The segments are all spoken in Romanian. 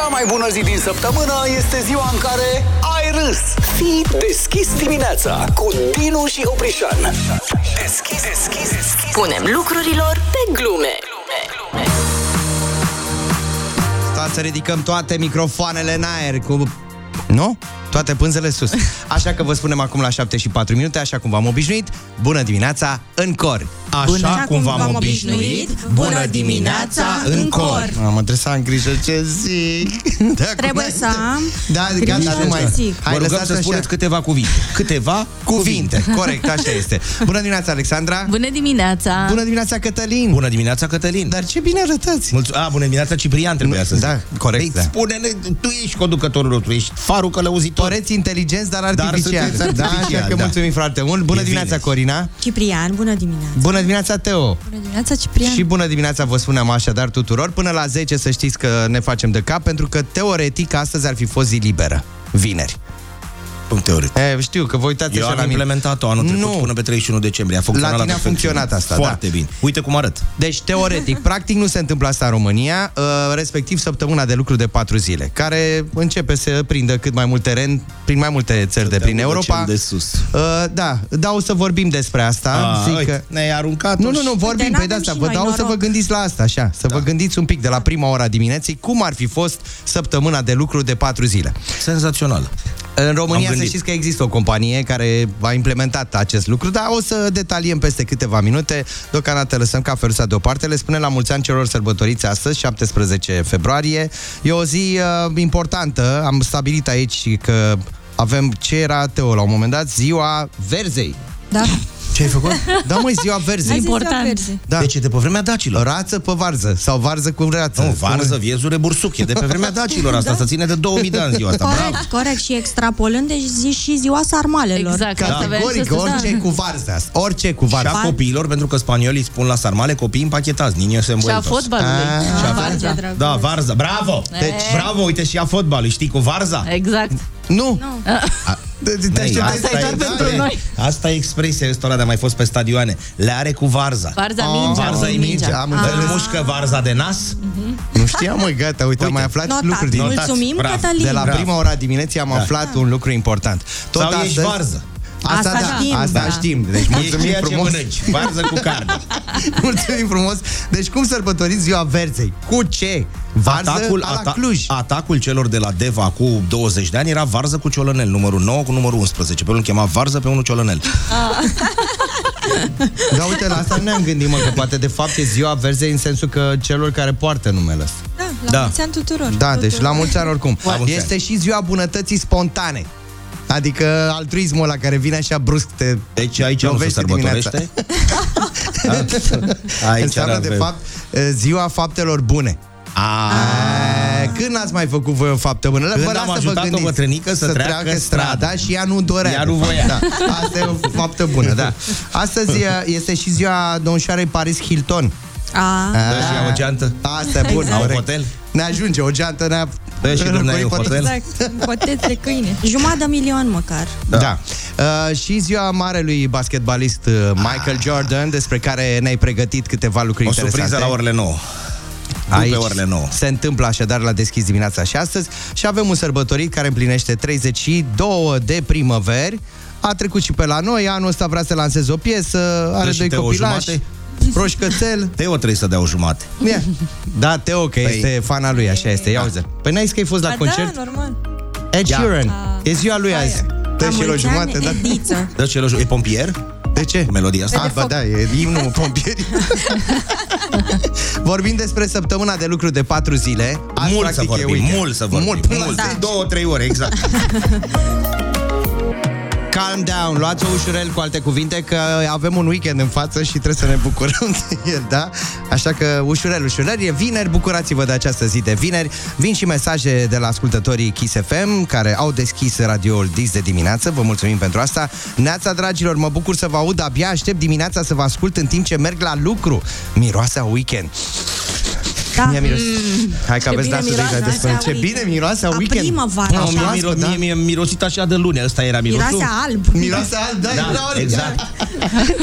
Cea mai bună zi din săptămână este ziua în care ai râs. Fii deschis dimineața cu Dinu și Oprișan. Deschis, deschis, deschis. Punem lucrurilor pe glume. Stați să ridicăm toate microfoanele în aer cu... Nu? Toate pânzele sus. Așa că vă spunem acum la 7 și 4 minute, așa cum v-am obișnuit, bună dimineața în cor! Așa cum v-am obișnuit, bună dimineața în cor. Am trebuie să am grijă ce zic. De acum Trebuie înainte. să am Da, grijă gata, nu mai... ce zic. Hai, Vă rugăm lăsați să așa. spuneți câteva cuvinte. Câteva Cuvinte, corect, așa este. Bună dimineața, Alexandra! Bună dimineața! Bună dimineața, Cătălin! Bună dimineața, Cătălin. Dar ce bine arătați! Mulțu- A, bună dimineața, Ciprian trebuia să zic. Da, corect, Ei, da. spune-ne, tu ești conducătorul, tu ești farul călăuzitor. Păreți inteligenți, dar artificial. sunteți da, artificial, așa că da. mulțumim foarte mult. Bună E dimineața, vineri. Corina! Ciprian, bună dimineața. Bună dimineața, Teo! Bună dimineața, Ciprian. Și bună dimineața vă spunem așadar tuturor. Până la 10 să știți că ne facem de cap, pentru că teoretic astăzi ar fi fost zi liberă. Vineri. Punct teoretic. E, știu că vă uitați Eu așa am la mine. implementat-o anul trecut Nu. până pe 31 decembrie. A funcționat La tine a perfecțiune. funcționat asta, Foarte da. bine. Uite cum arăt. Deci, teoretic, practic nu se întâmplă asta în România, uh, respectiv săptămâna de lucru de 4 zile, care începe să prindă cât mai mult teren prin mai multe țări de prin Te audă Europa. cel de sus. Uh, da, da, o să vorbim despre asta. A, Zic uite, că... ne-ai aruncat Nu, nu, nu, vorbim, Uite, păi de n-avem asta, și vă noi dau să vă noroc. gândiți la asta, așa, să vă gândiți un pic de la prima ora dimineții, cum ar fi fost săptămâna de lucru de 4 zile. Senzațional. În România Am să gândit. știți că există o companie care a implementat acest lucru, dar o să detaliem peste câteva minute. Deocamdată lăsăm cafeluța deoparte. Le spunem la mulți ani celor sărbătoriți astăzi, 17 februarie. E o zi uh, importantă. Am stabilit aici că avem ce era, Teo, la un moment dat, ziua verzei. Da. Ce ai făcut? Da, măi, ziua verzei. Azi e ziua Important. verzi. Da. Deci e de pe vremea dacilor. Rață pe varză sau varză cu rață. Nu, varză, viezure, bursuc. E de pe vremea dacilor asta. Să ține de 2000 de ani ziua asta. Bravo. Corect, corect. Și extrapolând, deci zi și ziua sarmalelor. Exact, asta aveam și Categoric, să orice cu varză asta. Orice cu Și varză. a copiilor, pentru că spaniolii spun la sarmale copii împachetați. Nino se Și a învăluitos. fotbalului. Ah. Și a Varza. Da, varza. Bravo! Deci, bravo, uite și a fotbalului. Știi cu varza? Exact. Nu. Te- te- te Nei, așteptai asta, să ai e, dat asta, pentru e, noi. asta e expresia ăsta ăla de a mai fost pe stadioane. Le are cu varza. Varza Oh, mingea. Varza e mingea. Am Îl înțeles. mușcă varza de nas. Nu știam, măi, gata, uite, am mai aflat Notat. lucruri din... Notați. Mulțumim, Bravo. Cătălin. De la Bravo. prima ora dimineții am Da. aflat un lucru important. Tot Sau ești astăzi- varză. Asta, Asta da, știm, asta da. știm. Deci Ești mulțumim ceea ce frumos. mănânci. Varză cu carne. mulțumim frumos. Deci cum sărbătoriți ziua verzei? Cu ce? Varză Atacul, a la ata- Cluj. atacul celor de la Deva cu 20 de ani era varză cu ciolănel, numărul 9 cu numărul 11. Pe unul chema varză, pe unul ciolănel. Da, uite, la asta nu ne-am gândit, mă, că poate de fapt e ziua verzei în sensul că celor care poartă numele ăsta. Da, la Da. mulți ani tuturor. Da, deci la mulți ani oricum. La mulți Este și ziua bunătății spontane. Adică altruismul la care vine așa brusc te Deci aici nu se lovește dimineața. sărbătorește. Da? Aici Înseamnă, ar de avea- fapt, ziua faptelor bune. A, E, Când ați mai făcut voi o faptă bună? Când Vă am las să vă ajutat o gândiți. bătrânică să treacă strada. și ea nu dorea. Ea de nu fapt. voia. Da. Asta e o faptă bună, da. Astăzi e- este și ziua domnișoarei Paris Hilton. A, Dă și ea o geantă. Asta e bun. La un corect. hotel? Ne ajunge o geantă, ne Dă și dumneai un hotel. exact. Poteți de câine. Jumătate de milion măcar. Da. da. Uh, și ziua marelui basketbalist uh, Michael Jordan, despre care ne-ai pregătit câteva lucruri O interesante. surpriză la orele 9. Aici După orele 9. se întâmplă așadar la deschis dimineața și astăzi și avem un sărbătorit care împlinește 32 de primăveri. A trecut și pe la noi, anul ăsta vrea să lanseze o piesă, are și doi Teo o copilași, jumate? Proșcățel. Teo trebuie să dea o jumate. Ia. Da, Teo, că Păi- este fana lui, așa este. Ia uite. Păi n-ai zis că ai fost la Ba concert? Da, normal. Ed Ia. Sheeran. E ziua lui azi. Dă La și el o mulți ani, jumate, da? Ediță. Dă ce E pompier? De ce? Melodia asta? Ah, ba da, e imnul pompieri. Vorbim despre săptămâna de lucru de patru zile. Azi, Mult să practic, e vorbim, weekend. mult să vorbim. Mult, Mult, mult. mult. Două, trei ore, exact. Calm down, luați-o ușurel cu alte cuvinte că avem un weekend în față și trebuie să ne bucurăm de el, da? Așa că ușurel, ușurel, e vineri, bucurați-vă de această zi de vineri. Vin și mesaje de la ascultătorii Kiss FM care au deschis radioul dis de dimineață, vă mulțumim pentru asta. Neața, dragilor, mă bucur să vă aud, abia aștept dimineața să vă ascult în timp ce merg la lucru. Miroase a weekend. Da. Mie miros. Hai că Ce aveți bine datul miroase deja despre a ce weekend. bine miroase a A weekend. primăvară, Nu, așa. mie, proaspăt, miro, da. mie, mie mirosit așa de luni. Ăsta era mirosul. Miroase alb. Miroase alb, da, Da, era exact.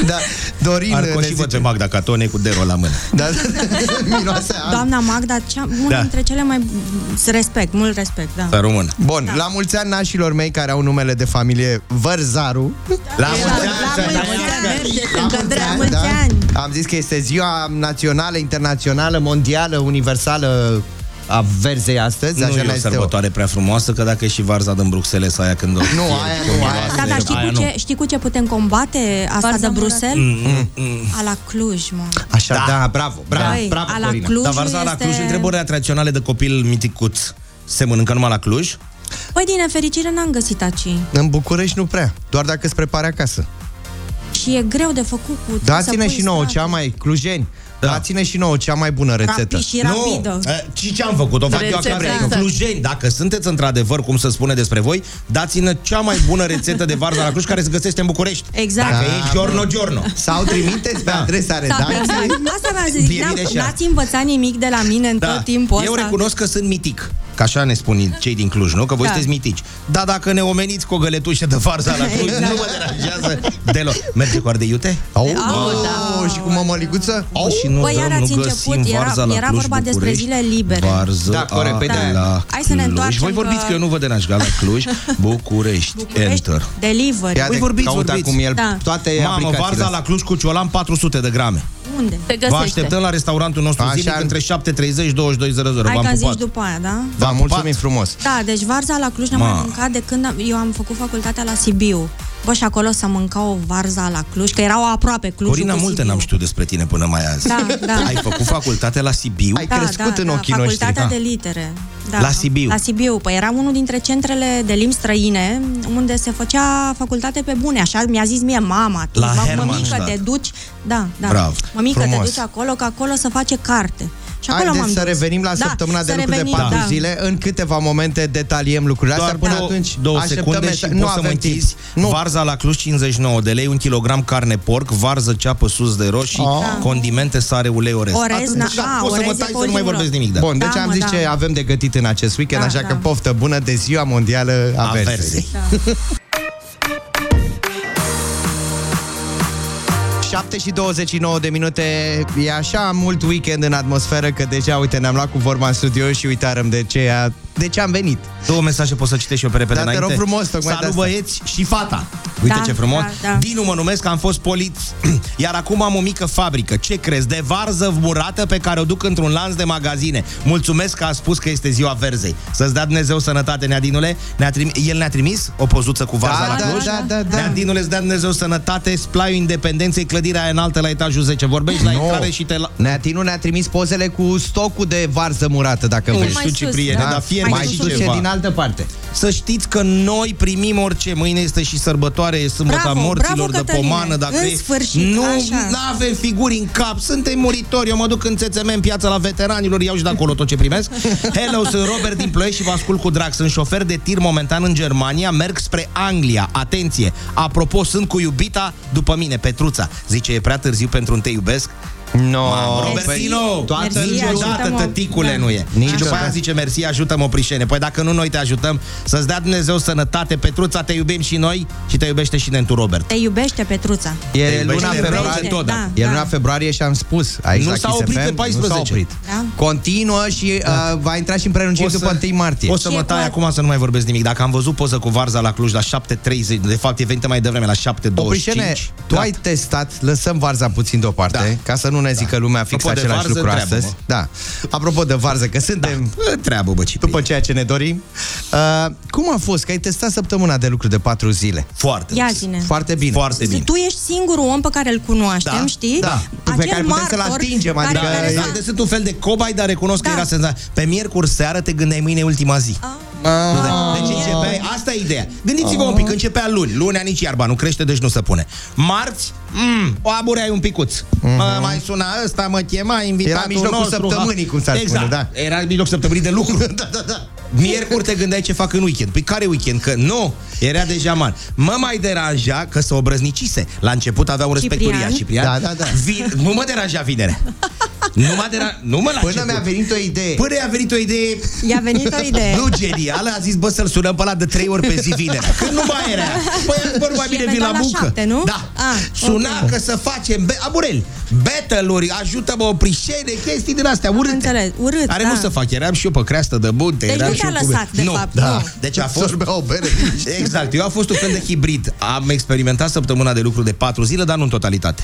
Da, Dorin Ar ne și văd zice. pe Magda Catone cu dero la mână. Da, da, da, miroase alb. Doamna Magda, cea, una Da. dintre cele mai... Respect, mult respect, da. Să română. Bun, la mulți ani nașilor mei care au numele de familie Vărzaru. La La mulți ani, mulți să- ani. La mulți ani, mulți ani. Am zis că este ziua națională, internațională, mondială, universală a verzei astăzi. Nu așa e o este sărbătoare prea frumoasă, că dacă e și varza din Bruxelles aia când o... Nu, aia nu, aia Da, dar știi Aia cu, nu. ce, știi cu ce putem combate asta Varza de murată. Bruxelles? A la Cluj, mă. Așa, da, da bravo, bravo, Băi, bravo, a la Corina. Cluj Dar varza la este... Cluj, întrebările tradiționale de copil miticuț se mănâncă numai la Cluj? Păi, din nefericire n-am găsit aici. În București nu prea, doar dacă îți prepare acasă. Și e greu de făcut cu... să Dați-ne pui și nouă strat. cea mai, clujeni, Da. dați-ne și nouă cea mai bună rețetă. Rapid și rapidă. Nu! Eh, Și ce am făcut? O fac eu Rețeta acasă. asta. Clujeni, dacă sunteți într-adevăr, cum să spune despre voi, dați-ne cea mai bună rețetă de varză la Cluj care se găsește în București. Exact. Dacă Da, e giorno giorno. Sau trimiteți pe adresa Da, redacției. exact. Asta v-am zis, Bine, n-am, bine așa. n-ați învățat nimic de la mine în tot timpul Eu ăsta. recunosc că sunt mitic. Că așa ne spun cei din Cluj, nu? Că voi Da. sunteți mitici. Dar dacă ne omeniți cu o găletușă de varza la Cluj, Exact. nu mă deranjează deloc. Merge cu ardei iute? Au, Au, da. și cu mămăliguță? Au, și nu Păi, dăm, iar ați nu început, găsim era- varza la era Cluj, vorba despre București. zile libere. Varză Da, corect, a păi da. la Hai să ne Cluj. întoarcem Voi vorbiți că- că eu nu vă deranj, la Cluj, București, București, Enter. delivery. Ia Voi de vorbiți, caută vorbiți. acum el Da. toate Mamă, aplicațiile varza astea. la Cluj cu ciolan 400 de grame. Unde? Se Vă găsește. așteptăm la restaurantul nostru Așa. zilnic între 7.30 22.00. Hai V-am că zici pupat. după aia, da? Da, V-am mulțumim pupat. frumos. Da, deci varza la Cluj n-am Ma. mai mâncat de când am, eu am făcut facultatea la Sibiu. Bă, și acolo să mânca o varza la Cluj, că erau aproape Clujul Corina, cu multe Sibiu. n-am știut despre tine până mai azi. Da, da. Ai făcut facultate la Sibiu? Ai crescut în ochii noștri. facultatea Da. de litere. Da, La Sibiu. La Sibiu. Păi era unul dintre centrele de limbi străine unde se făcea facultate pe bune. Așa mi-a zis mie mama. Tu, La mă- mămică, Hermannstadt. te duci... Da, da. Bravo. Mămică, Frumos. te duci acolo, că acolo se face carte. Și acolo Haideți m-am să dus. revenim la Da, săptămâna de să lucru de revenim, 4 da. zile. În câteva momente detaliem lucrurile astea. Doar Până două, atunci două așteptăm secunde și mesa- poți nu să mă avem timp. închizi. Nu. Varza la Cluj 59 de lei, un kilogram carne porc, varză, ceapă sus de roșii, condimente, sare, ulei, orez. Orez, Atât. na- Da, a, poți să mă orez e tai pe să nu mai ultimul vorbesc loc. nimic. Da. Bun, deci Da, am mă, zis da. ce avem de gătit în acest weekend, Da, așa da. că poftă bună de ziua mondială a, A verzei. verzei. 7 și 29 de minute E așa mult weekend în atmosferă Că deja, uite, ne-am luat cu vorba în studio Și uitarăm de ce, a, de ce am venit Două mesaje poți să citești eu pe repede Da, te înainte. rog frumos, tocmai de Salut asta. băieți și fata. Uite Da, ce frumos. da, da. Dinu mă numesc, am fost poliț. Iar acum am o mică fabrică. Ce crezi? De varză murată pe care o duc într-un lanț de magazine. Mulțumesc că a spus că este ziua verzei. Să-ți dea Dumnezeu sănătate, Neadinule. Ne-a trim- El ne-a trimis o pozuță cu varza Da, la da, Cluj. da, da, da. Neadinule, îți dea Dumnezeu sănătate, splaiul independenței, clădirea aia înaltă la etajul 10. Vorbești la No. intrare și te... La... Neatinu ne-a trimis pozele cu stocul de varză murată, dacă Nu vrei. mai știu, sus, Cipriene, da. dar fie mai și sus ceva. e din altă parte. Să știți că noi primim orice. Mâine este și sărbătoare, e sâmbăta Bravo, morților bravo, de Cătăline. pomană. Dacă În e... sfârșit, nu așa. avem figuri în cap, suntem muritori. Eu mă duc în CCM în piața la veteranilor, iau și de acolo tot ce primesc. Hello, sunt Robert din Ploiești și vă ascult cu drag. Sunt șofer de tir momentan în Germania, merg spre Anglia. Atenție! Apropo, sunt cu iubita după mine, Petruța. Zice, e prea târziu pentru un te iubesc? No, Mamă, Mersi. Robertino, Mersi, niciodată, ajută-mă. tăticule, Da. nu e. Nici și după aia odată. zice, mersi, ajută-mă, Prișene. Păi dacă nu noi te ajutăm, să-ți dea Dumnezeu sănătate, Petruța, te iubim și noi și te iubește și Nentu Robert. Te iubește, Petruța. E iubește luna rău de februarie. tot, da. E luna februarie și am spus aici Nu la s-a Kiss oprit FM, pe Nu 14. s-a oprit. Da. Continuă și uh, va intra și în prelungiri după 1 martie. o să Și mă e tai cu- acum să nu mai vorbesc nimic. Dacă am văzut poză cu Varza la Cluj la 7.30, de fapt e venită mai devreme la 7.25. Oprișene, tu Da. ai testat, lăsăm varza puțin deoparte, Da. ca să nu ne zică lumea fix Apropo de același varză, lucru treabă, astăzi. mă. Da. Apropo de varză, că suntem Bă, Treabă, bă, Ciprian. după ceea ce ne dorim. Uh, cum a fost? Că ai testat săptămâna de lucru de 4 zile. Foarte. Ia zine. Foarte bine. Foarte bine. Tu ești singurul om pe care îl cunoaștem, Da, știi? da. Pe Acel care putem să-l martor atingem, care- adică care e- s-a- Da, de sunt un fel de cobai, dar recunosc că Da. era senzația. Pe miercuri seară te gândeai mâine e ultima zi. Ah. Deci începeai, asta e ideea. Gândiți-vă un pic, începea luni, lunea nici iarba nu crește, deci nu se pune. Marți, mm, o abureai un picuț. Mă, mai suna ăsta, mă chema, invitatul Era mijlocul nostru. săptămânii, cum s-ar exact. spune, da. Era mijloc săptămânii de lucru. da, da, da. Miercuri te gândeai ce fac în weekend. Păi care weekend? Că nu, era deja man. Mă mai deranja că se obrăznicise. La început avea un respect Ciprian? uriaș, Ciprian. Da, da, da. Vin, nu mă deranja vinerea. Nu m-a dera... Nu mă la Până început. mi-a venit o idee. Până i-a venit o idee I-a venit o idee. Nu genială, a zis, bă, să-l sunăm pe ăla de trei ori pe zi vinerea. Când nu mai era. Păi, bă, mai Și bine vin la eventual la muncă. șapte, nu? Da. Ah, Suna ok. că să facem, be- Amurel, battle-uri, ajută-mă, oprișene, chestii din astea, urâte. înțeles, urât, Are da. mult să fac, eram și eu pe creastă de bunte. Deci eram nu și te-a eu cu- lăsat, de nu, fapt, Da. nu. Deci a fost... Sorbea o bere. Exact, eu am fost un fel de hibrid. Am experimentat săptămâna de lucru de patru zile, dar nu în totalitate.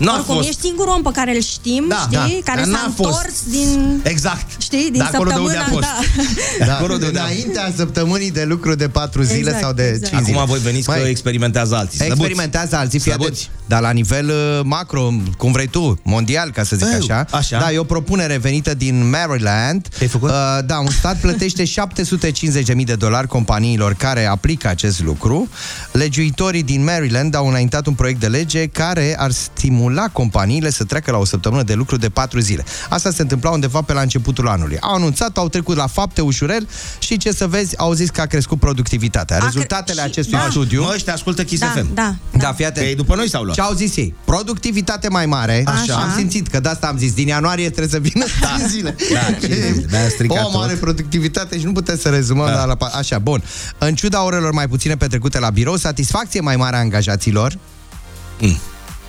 Nu a Oricum, fost... ești singurul om pe care îl știm, Da, știi? da, care dar s-a n-a fost. întors din... Exact. Știi, din de acolo de unde a săptămâna, fost. da. De acolo de unde a fost. Înaintea săptămânii de lucru de 4 zile Exact, sau de exact. 5 zile. Acum voi veniți că Mai- experimentează alții. Slăbuți. Experimentează alții, fii atent. Slăbuți. Dar la nivel uh, macro, cum vrei tu, mondial, ca să zic Eu, așa. așa. Da, e o propunere venită din Maryland. Te-ai făcut? Uh, da, un stat plătește 750.000 de dolari companiilor care aplică acest lucru. Legiuitorii din Maryland au înaintat un proiect de lege care ar stimula companiile să treacă la o săptămână de lucru de 4 zile. Asta se întâmpla undeva pe la începutul anului. Au anunțat, au trecut la fapte ușurel și ce să vezi, au zis că a crescut productivitatea. cre- Rezultatele și- acestui da. studiu... Mă, ăștia ascultă Kiss Da, FM. da, Da, fii Că atent. ei după noi s-au luat. Ce au zis ei? Productivitate mai mare. Așa. Am simțit că de asta am zis. Din ianuarie trebuie să vină da. zile. Da, cinci zile. De-aia a stricat o mare tot. productivitate și nu putem să rezumăm Da. da. la, pa- Așa, bun. În ciuda orelor mai puține petrecute la birou, satisfacție mai mare a angajaților. Mm.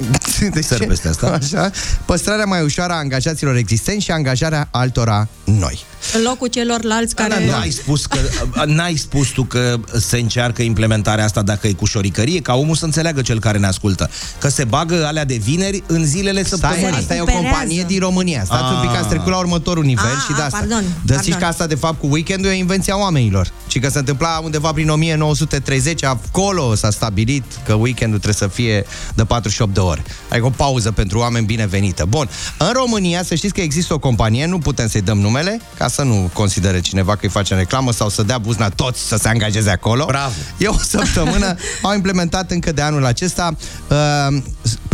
De Sări ce? peste asta. Așa. Păstrarea mai ușoară a angajaților existenți și angajarea altora noi. În locul celorlalți Da, care... da, n-ai spus că n-ai spus tu că se încearcă implementarea asta dacă e cu șoricărie, ca omul să înțeleagă cel care ne ascultă. Că se bagă alea de vineri în zilele Stai, săptămânii. asta e o recuperează. companie din România. Stați un pic, Ah. ați trecut la următorul nivel Ah, și de ah, asta. pardon, Dă pardon. că asta, de fapt, cu weekendul e o invenție a oamenilor. Și că se întâmpla undeva prin 1930, acolo s-a stabilit că weekendul trebuie să fie de 48 de ore. Adică o pauză pentru oameni binevenită. Bun, în România, să știți că există o companie, nu putem să-i dăm numele, ca să nu considere cineva că îi facem reclamă sau să dea buzna toți să se angajeze acolo. Bravo. E o săptămână, au implementat încă de anul acesta. Uh,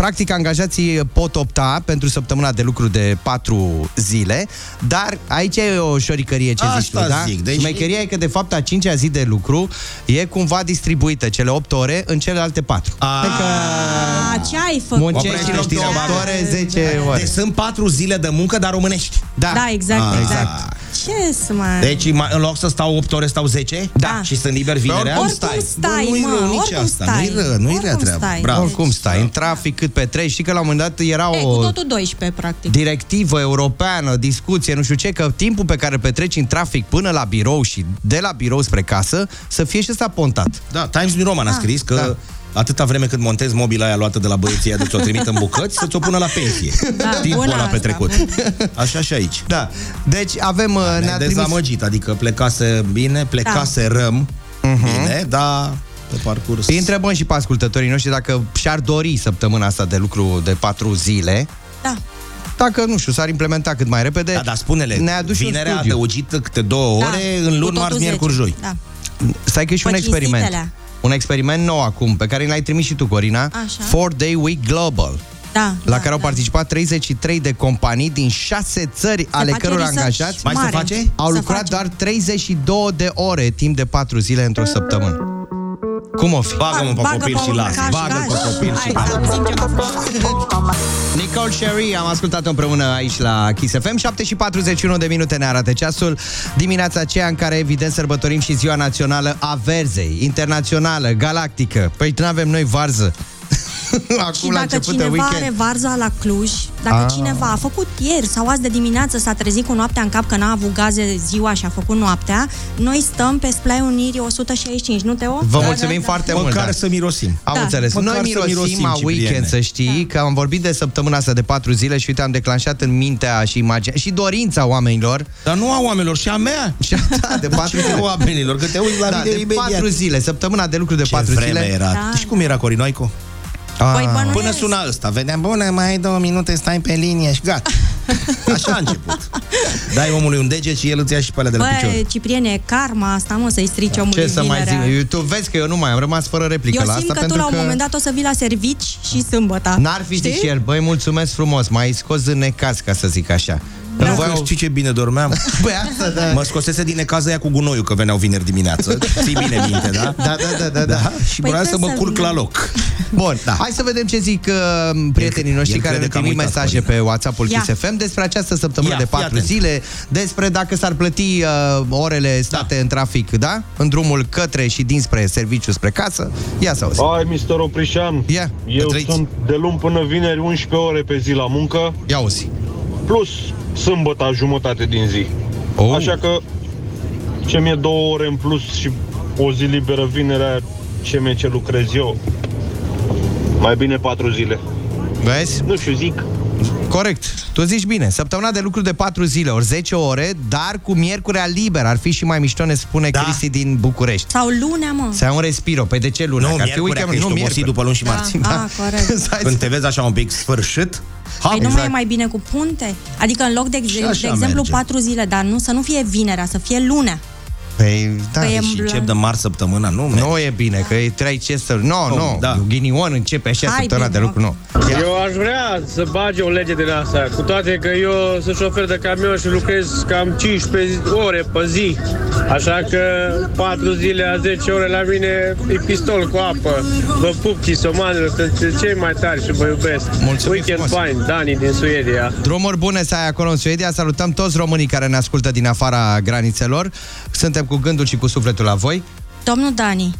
practic, angajații pot opta pentru săptămâna de lucru de 4 zile, dar aici e o șoricărie ce zici tu, Asta da? zic, deci- Șmecheria e că, de fapt, a cincea zi de lucru e cumva distribuită, cele 8 ore, în celelalte 4. A, Adică A, ce ai făcut? muncești Oprește în loc de știrea, 8 bagă. ore, 10 ore. Deci sunt patru zile de muncă, dar românești. Da, Da, exact, Ah, exact. Ce să mai... Deci mai- în loc să stau 8 ore, stau 10? Da. Și sunt liber vinerea? oricum stai, Bă, nu-i mă, rău nici oricum asta. stai. Nu-i rău, nu-i rea Oricum treaba. stai. Bravo. Oricum stai, în trafic cât pe 3. Știi că la un moment dat era E, o... cu totul 12, practic. directivă europeană, discuție, nu știu ce, că timpul pe care îl petreci în trafic până la birou și de la birou spre casă, să fie și ăsta pontat. Da, Times New Roman a scris că Da. atâta vreme cât montezi mobila aia luată de la băieții aia de ți-o trimit în bucăți, să ți-o pună la pensie. Da, Timpul bună ăla asta, petrecut. Așa și aici. Da. Deci avem... Da, ne-a ne-a trimis... dezamăgit, adică plecase bine, plecase Da. răm, Mhm. bine, dar pe parcurs... Îi întrebăm și pe ascultătorii noștri dacă și-ar dori săptămâna asta de lucru de 4 zile, Da. dacă, nu știu, s-ar implementa cât mai repede. Da, dar spune-le, ne aduci un vinerea a studiu. adăugit câte două da. ore în Cu luni, totul marți, 10. miercuri, joi. Da. Stai că e și un Pe experiment. cinstitele. Un experiment nou acum, pe care l-ai trimis și tu, Corina. Așa. Four Day Week Global. Da, La da, care au da. participat 33 de companii din 6 țări ale face căror research angajați Mai se mare. face? au Se lucrat face. doar 32 de ore timp de 4 zile într-o săptămână. Cum o fi? Bagă-mă pe Bagă copil pe și un lasă. caș, Bagă pe caș. copil și Hai să auzim ceva frumos. Nicole Sherry, am ascultat-o împreună aici la Kiss FM 7 și 41 de minute ne arată ceasul Dimineața aceea în care evident sărbătorim și ziua națională a verzei Internațională, galactică Păi nu avem noi varză Acum Și la dacă început de cineva weekend are varza la Cluj, dacă Ah. cineva a făcut ieri sau azi de dimineață s-a trezit cu noaptea în cap că n-a avut gaze ziua și a făcut noaptea, noi stăm pe Splai Unirii 165, nu Teo? Vă Da, mulțumim da, foarte mult Măcar da. să mirosim. Am Da. înțeles. Măcar Noi să mirosim, mirosim, a Cipriene. weekend, să știi, că am vorbit de săptămâna asta de 4 zile și uite, am declanșat în mintea și imaginea și dorința oamenilor Dar nu a oamenilor, și a mea. și da, de 4 Ce zile. oamenilor, că te uiți la Da, video de imediat. 4 zile, săptămâna de lucru de Ce 4 vreme zile. era. Da. Și cum era Corinoico? Ah. Păi, bănuiesc. Până suna ăsta, vedeam, bună, mai ai două minute, stai pe linie și gata. Așa a început. Dai omului un deget și el îți ia și pe alea de la picior. Băi, Cipriene, e karma asta, mă, să-i strici omului Ce să mai vinerea. zic? Tu vezi că eu nu mai am rămas fără replică Eu la simt asta că tu pentru la un că moment dat o să vii la servici și sâmbătă. n-ar fi zis și el, băi, mulțumesc frumos, m-ai scos în necaz, ca să zic așa. Da. Nu Voiau- că știi ce bine dormeam? Băi, asta, da. Mă scosese din necază aia cu gunoiul că veneau vineri dimineață. Ții bine minte, da? Da, da, da, da, da. Și Păi păi să mă trebuie să curc vină. la loc. Bun, da. hai să vedem ce zic uh, prietenii El- noștri el care crede ne că am trimit uitat, mesaje Corina. pe WhatsApp-ul Ia. Kiss FM despre această săptămână Ia, de fii 4 atent. zile, despre dacă s-ar plăti uh, orele state Da. în trafic, da? În drumul către și dinspre serviciu spre casă. Ia să auzi. Hai, Mr. Oprișan, Ia, eu că trăiți. sunt de luni până vineri 11 ore pe zi la muncă, Ia auzi. plus sâmbătă jumătate din zi. Oh. Așa că ce mi-e două ore în plus și o zi liberă vinerea, ce mi-e ce lucrez eu. Mai bine patru zile. Vezi? Nu știu, zic. Corect. Tu zici bine. Săptămâna de lucru de 4 zile, ori 10 ore, dar cu miercurea liber. Ar fi și mai mișto, ne spune Da. Cristi din București. Sau lunea, mă. Să ai un respiro. Păi de ce luna? Nu, Că ar fi miercurea, că ești nu, obosit după luni și marți. Da. Ah, corect. Să ai- Când te vezi așa un pic sfârșit, ha, Păi nu mai exact. e mai bine cu punte? Adică în loc de, Și de așa exemplu merge. patru zile, dar nu să nu fie vinerea, să fie lunea. Păi, da. Că e și încep de marți săptămâna, nu? merge. Nu e bine, că e trei ce să... Nu, Oh, nu, da. ghinion începe așa Hai, săptămâna de bine, lucru, nu. Ia. Eu aș vrea să bage o lege din asta, cu toate că eu sunt șofer de camion și lucrez cam 15 ore pe zi. Așa că 4 zile a 10 ore la mine e pistol cu apă. Vă pup, chisomanilor, sunteți cei mai tari și vă iubesc. Mulțumim Weekend frumos. fine, Dani din Suedia. Drumuri bune să ai acolo în Suedia. Salutăm toți românii care ne ascultă din afara granițelor. Suntem cu gândul și cu sufletul la voi. Domnul Dani,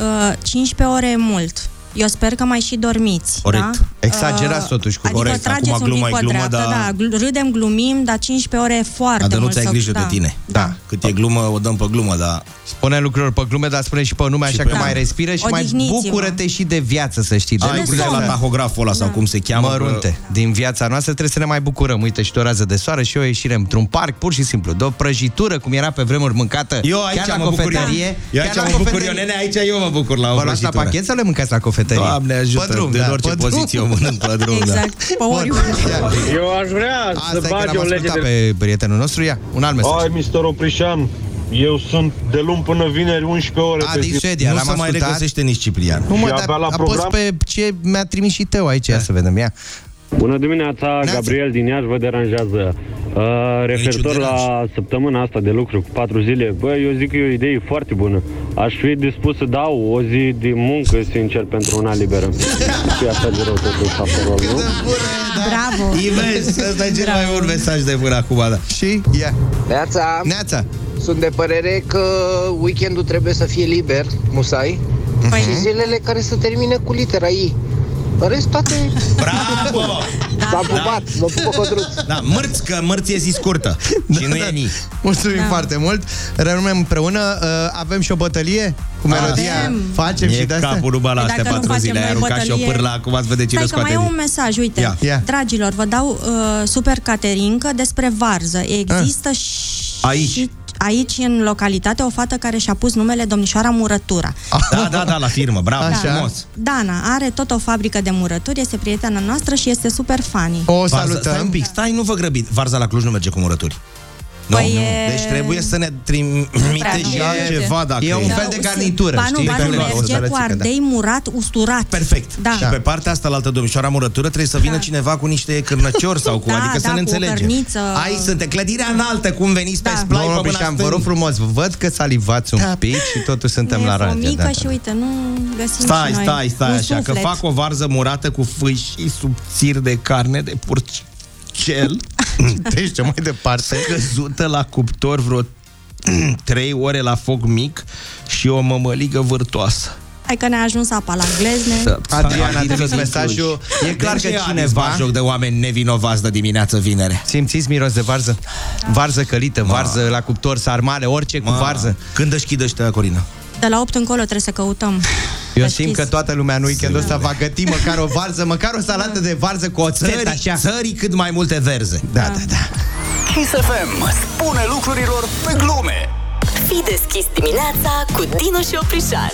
uh, 15 ore e mult. Eu sper că mai și dormiți. Corect. Da? Exagerați totuși cu- Adică Corect, trageți acum un pic gluma e pe glumă, dreapta, dar- da, gl- râdem, glumim, dar 15 ore e foarte Dar nu mult. ți-ai să- grijă da. de tine. Da. Cât e glumă, o dăm pe glumă, dar... Spune lucruri pe glume, dar spune și pe nume, așa pe că Da. mai respiră și mai Odihniți-vă. bucură-te și de viață, să știi. De Ai lucrurile grijă la astea tahograful ăla sau cum se cheamă. mărunte din viața noastră, trebuie să ne mai bucurăm. Uite, și tu o rază de soare și eu ieșire într-un parc, pur și simplu, de o prăjitură, cum era pe vremuri mâncată Eu aici chiar la mă bucur eu. cofetărie. Eu aici chiar la mă bucur eu, cofetărie. nene, aici eu mă bucur la o Vă luați la prăjitură. pachet sau le mâncați la cofetărie? Doamne ajută, Pe drum, de da, orice pe drum. poziție o mănânc pe drum, da. Exact, pe Bun. oriunde. Ia. Eu aș vrea Asta să e că bage l-am o lege ascultat de... pe prietenul nostru. Ia, un alt mesaj. Hai, Mr. Oprișan, eu sunt de luni până vineri 11 ore A, pe din zi. Suedia, Nu l-am se mai ascultat. regăsește nici Ciprian. Nu mă, Și dar abia la apăs program? pe ce mi-a trimis și Teo aici, ia să vedem, ia. Bună dimineața, Neața. Gabriel din Iași vă deranjează. Uh, referitor Niciun la săptămâna asta de lucru cu patru zile, bă, eu zic că e o idee foarte bună. Aș fi dispus să dau o zi de muncă, sincer, pentru una liberă. Și așa de rău totuși acolo, nu? Bravo. Ivez, ăsta e cel mai bun mesaj de până acum, da. Și, ia, Neața, neața. sunt de părere că weekendul trebuie să fie liber, musai, Păi, și zilele care să termine cu litera I. În rest, toate Bravo! s-a pupat, vă pupă codruț. Da, mărți, că mărți e zi scurtă. Și nu e ni. Mulțumim Da. foarte mult. Rămânem împreună. Uh, avem și o bătălie cu melodia. Avem. Facem și E de astea. capul ruba la Păi astea dacă nu patru facem zile. Ai noi aruncat și o bătălie- pârlă, acum ați vede cine Stai că mai scoate e un din... mesaj, uite. Ia. Ia. Dragilor, vă dau uh, super caterincă despre varză. Există și Aici. Aici în localitate o fată care și-a pus numele domnișoara Murătura. Da, da, da, la firmă, bravo, Așa. frumos. Dana are tot o fabrică de murături, este prietena noastră și este super funny. O Varză, salutăm. stai un pic, stai, nu vă grăbiți. Varza la Cluj nu merge cu murături. Nu, Păi nu. e- Deci trebuie să ne trimite și E- altceva dacă E un fel de garnitură, Ba nu, știi? ba nu, Pe lângă o merge cu sărățică, da. ardei murat usturat. Perfect. Da. Și pe partea asta, la altă domnișoara murătură, trebuie să vină cineva cu niște cârnăciori sau cu, Da, adică să da, ne cu o înțelegem. cărniță. Aici sunt clădirea înaltă, cum veniți pe Da. splai Domnul pe mâna Oprișan, vă rog stângă. frumos, văd că salivați un pic și totuși suntem e la radio. fomică da, și da. uite, nu găsim Stai, și noi stai, stai un așa, că suflet. fac o varză murată cu fâșii subțiri de carne de purcel Deci ce mai departe. căzută la cuptor vreo 3 ore la foc mic și o mămăligă vârtoasă. Hai că ne-a ajuns apa la glezne. Adrian a trimis mesajul. E clar că cineva... joc de oameni nevinovați de dimineață vinere. Simțiți miros de varză? Varză călită, varză la cuptor, sarmale, orice cu varză. Când își chidă ăștia, Corina? De la 8 încolo trebuie să căutăm. Eu Știți. simt că toată lumea în weekendul ăsta va găti măcar o varză, măcar o salată de varză cu oțet, Țării, așa. țării cât mai multe verze. Da, da, da. Kiss FM spune lucrurilor pe glume. Fii deschis dimineața cu Dinu și Oprișan.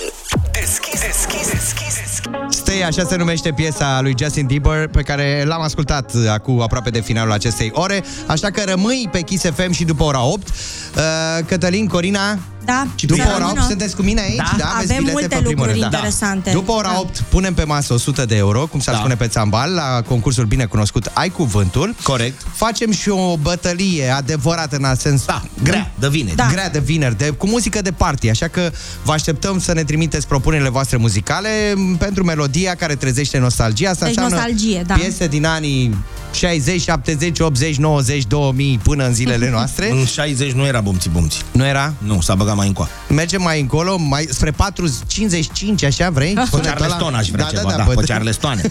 Deschis, deschis, deschis, deschis. Stay, așa se numește piesa lui Justin Bieber, pe care l-am ascultat acum aproape de finalul acestei ore, așa că rămâi pe Kiss FM și după ora 8. Uh, Cătălin, Corina, Da, și după să ora 8 rămână. sunteți cu mine aici? Da. Aveți Avem bilete multe pe primul lucruri rând, da. interesante. După ora Da. 8 punem pe masă 100 de euro, cum s-ar spune pe țambal, la concursul bine cunoscut Ai Cuvântul. Corect. Facem și o bătălie adevărată în sens... Da, grea, de vineri. Da. Grea de vineri, de, cu muzică de party, așa că vă așteptăm să ne trimiteți propunerile voastre muzicale m, pentru melodia care trezește nostalgia. Asta Deci înseamnă nostalgie, da. piese din anii 60, 70, 80, 90, 2000 până în zilele noastre. În 60 nu era bumți bumți. Nu era? Nu, s-a băgat mai încoa. Mergem mai încolo, mai spre 4, 55, așa vrei? Pe Sunetul Charleston ăla? aș vrea ceva, da, bă, pe Charleston.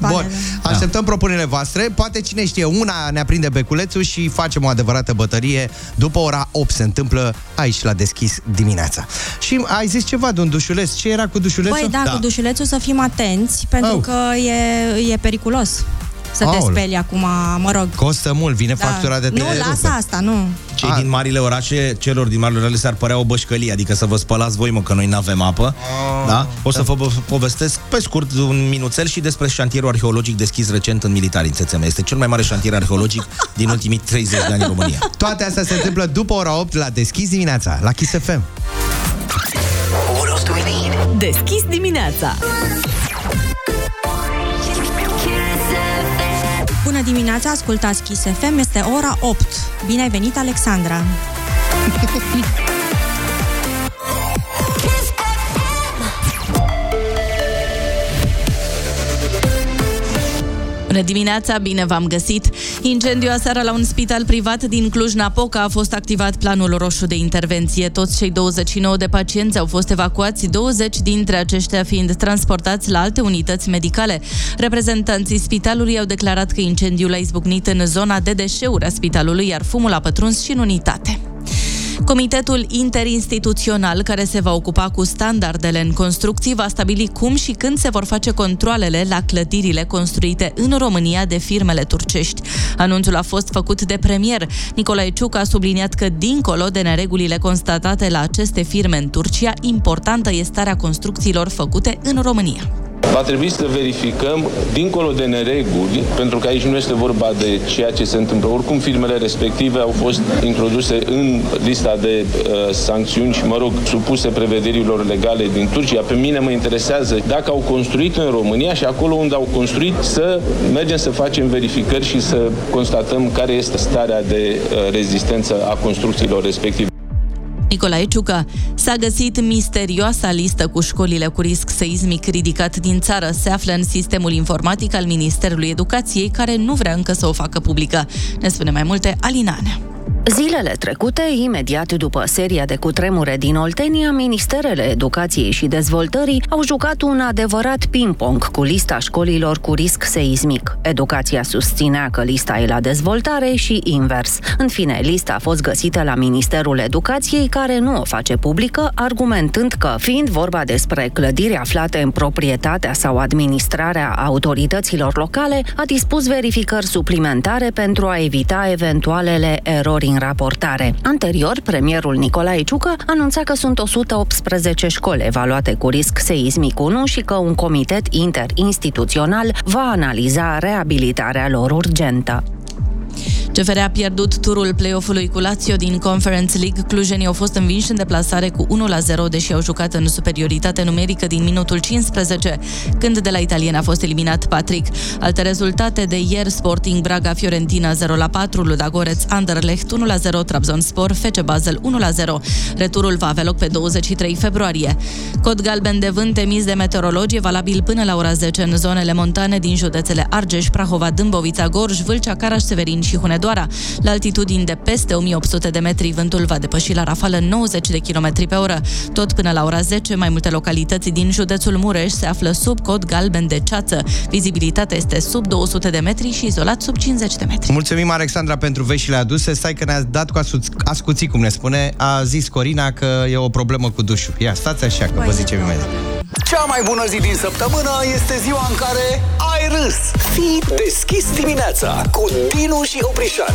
Bun, așteptăm propunerile voastre. Poate cine știe, una ne aprinde beculețul și facem o adevărată bătărie. După ora 8 se întâmplă aici la deschis dimineața. Și ai zis ceva de un dușuleț. Ce era cu dușulețul? Băi, da, cu dușulețul să fim atenți, pentru Au. că e, e periculos să te Aoleu. speli acum, mă rog. Costă mult, vine Da. factura de Nu, tine lasă asta, nu. Cei din marile orașe, celor din marile orașe s-ar părea o bășcălie, adică să vă spălați voi, mă, că noi n-avem apă. da? O să vă povestesc pe scurt un minuțel și despre șantierul arheologic deschis recent în militari în țețeme. Este cel mai mare șantier arheologic din ultimii 30 de ani în România. Toate astea se întâmplă după ora 8 la deschis dimineața, la Kiss FM. Deschis dimineața. Bună dimineața, ascultați Kiss FM, este ora 8. Bine ai venit, Alexandra! Bună dimineața, bine v-am găsit! Incendiu aseară la un spital privat din Cluj-Napoca a fost activat planul roșu de intervenție. Toți cei 29 de pacienți au fost evacuați, 20 dintre aceștia fiind transportați la alte unități medicale. Reprezentanții spitalului au declarat că incendiul a izbucnit în zona de deșeuri a spitalului, iar fumul a pătruns și în unitate. Comitetul interinstituțional care se va ocupa cu standardele în construcții va stabili cum și când se vor face controlele la clădirile construite în România de firmele turcești. Anunțul a fost făcut de premier. Nicolae Ciuc a subliniat că, dincolo de neregulile constatate la aceste firme în Turcia, importantă este starea construcțiilor făcute în România. Va trebui să verificăm, dincolo de nereguli, pentru că aici nu este vorba de ceea ce se întâmplă. Oricum, firmele respective au fost introduse în lista de uh, sancțiuni și, mă rog, supuse prevederilor legale din Turcia. Pe mine mă interesează dacă au construit în România și acolo unde au construit să mergem să facem verificări și să constatăm care este starea de uh, rezistență a construcțiilor respective. Nicolae Ciucă. S-a găsit misterioasa listă cu școlile cu risc seismic ridicat din țară. Se află în sistemul informatic al Ministerului Educației, care nu vrea încă să o facă publică. Ne spune mai multe Alinane. Zilele trecute, imediat după seria de cutremure din Oltenia, Ministerele Educației și Dezvoltării au jucat un adevărat ping-pong cu lista școlilor cu risc seismic. Educația susținea că lista e la dezvoltare și invers. În fine, lista a fost găsită la Ministerul Educației, care nu o face publică, argumentând că, fiind vorba despre clădiri aflate în proprietatea sau administrarea autorităților locale, a dispus verificări suplimentare pentru a evita eventualele erori în raportare. Anterior, premierul Nicolae Ciucă anunța că sunt 118 școli evaluate cu risc seismic 1 și că un comitet interinstituțional va analiza reabilitarea lor urgentă. CFR a pierdut turul play-off-ului cu Lazio din Conference League. Clujenii au fost învinși în deplasare cu 1-0, deși au jucat în superioritate numerică din minutul 15, când de la italien a fost eliminat Patrick. Alte rezultate de ieri, Sporting Braga Fiorentina 0-4, Ludagoreț Anderlecht 1-0, Trabzonspor FC Basel 1-0. Returul va avea loc pe 23 februarie. Cod galben de vânt emis de meteorologi e valabil până la ora 10 în zonele montane din județele Argeș, Prahova, Dâmbovița, Gorj, Vâlcea, Caraș, Severin și Hunedoara. La altitudini de peste 1800 de metri, vântul va depăși la rafală 90 de km pe oră. Tot până la ora 10, mai multe localități din județul Mureș se află sub cod galben de ceață. Vizibilitatea este sub 200 de metri și izolat sub 50 de metri. Mulțumim, Alexandra, pentru veștile aduse. Stai că ne-a dat cu asuț- ascuții, cum ne spune. A zis Corina că e o problemă cu dușul. Ia, stați așa, că vă zicem imediat. Cea mai bună zi din săptămână este ziua în care ai râs. Fii deschis dimineața cu Dinu și Oprișan.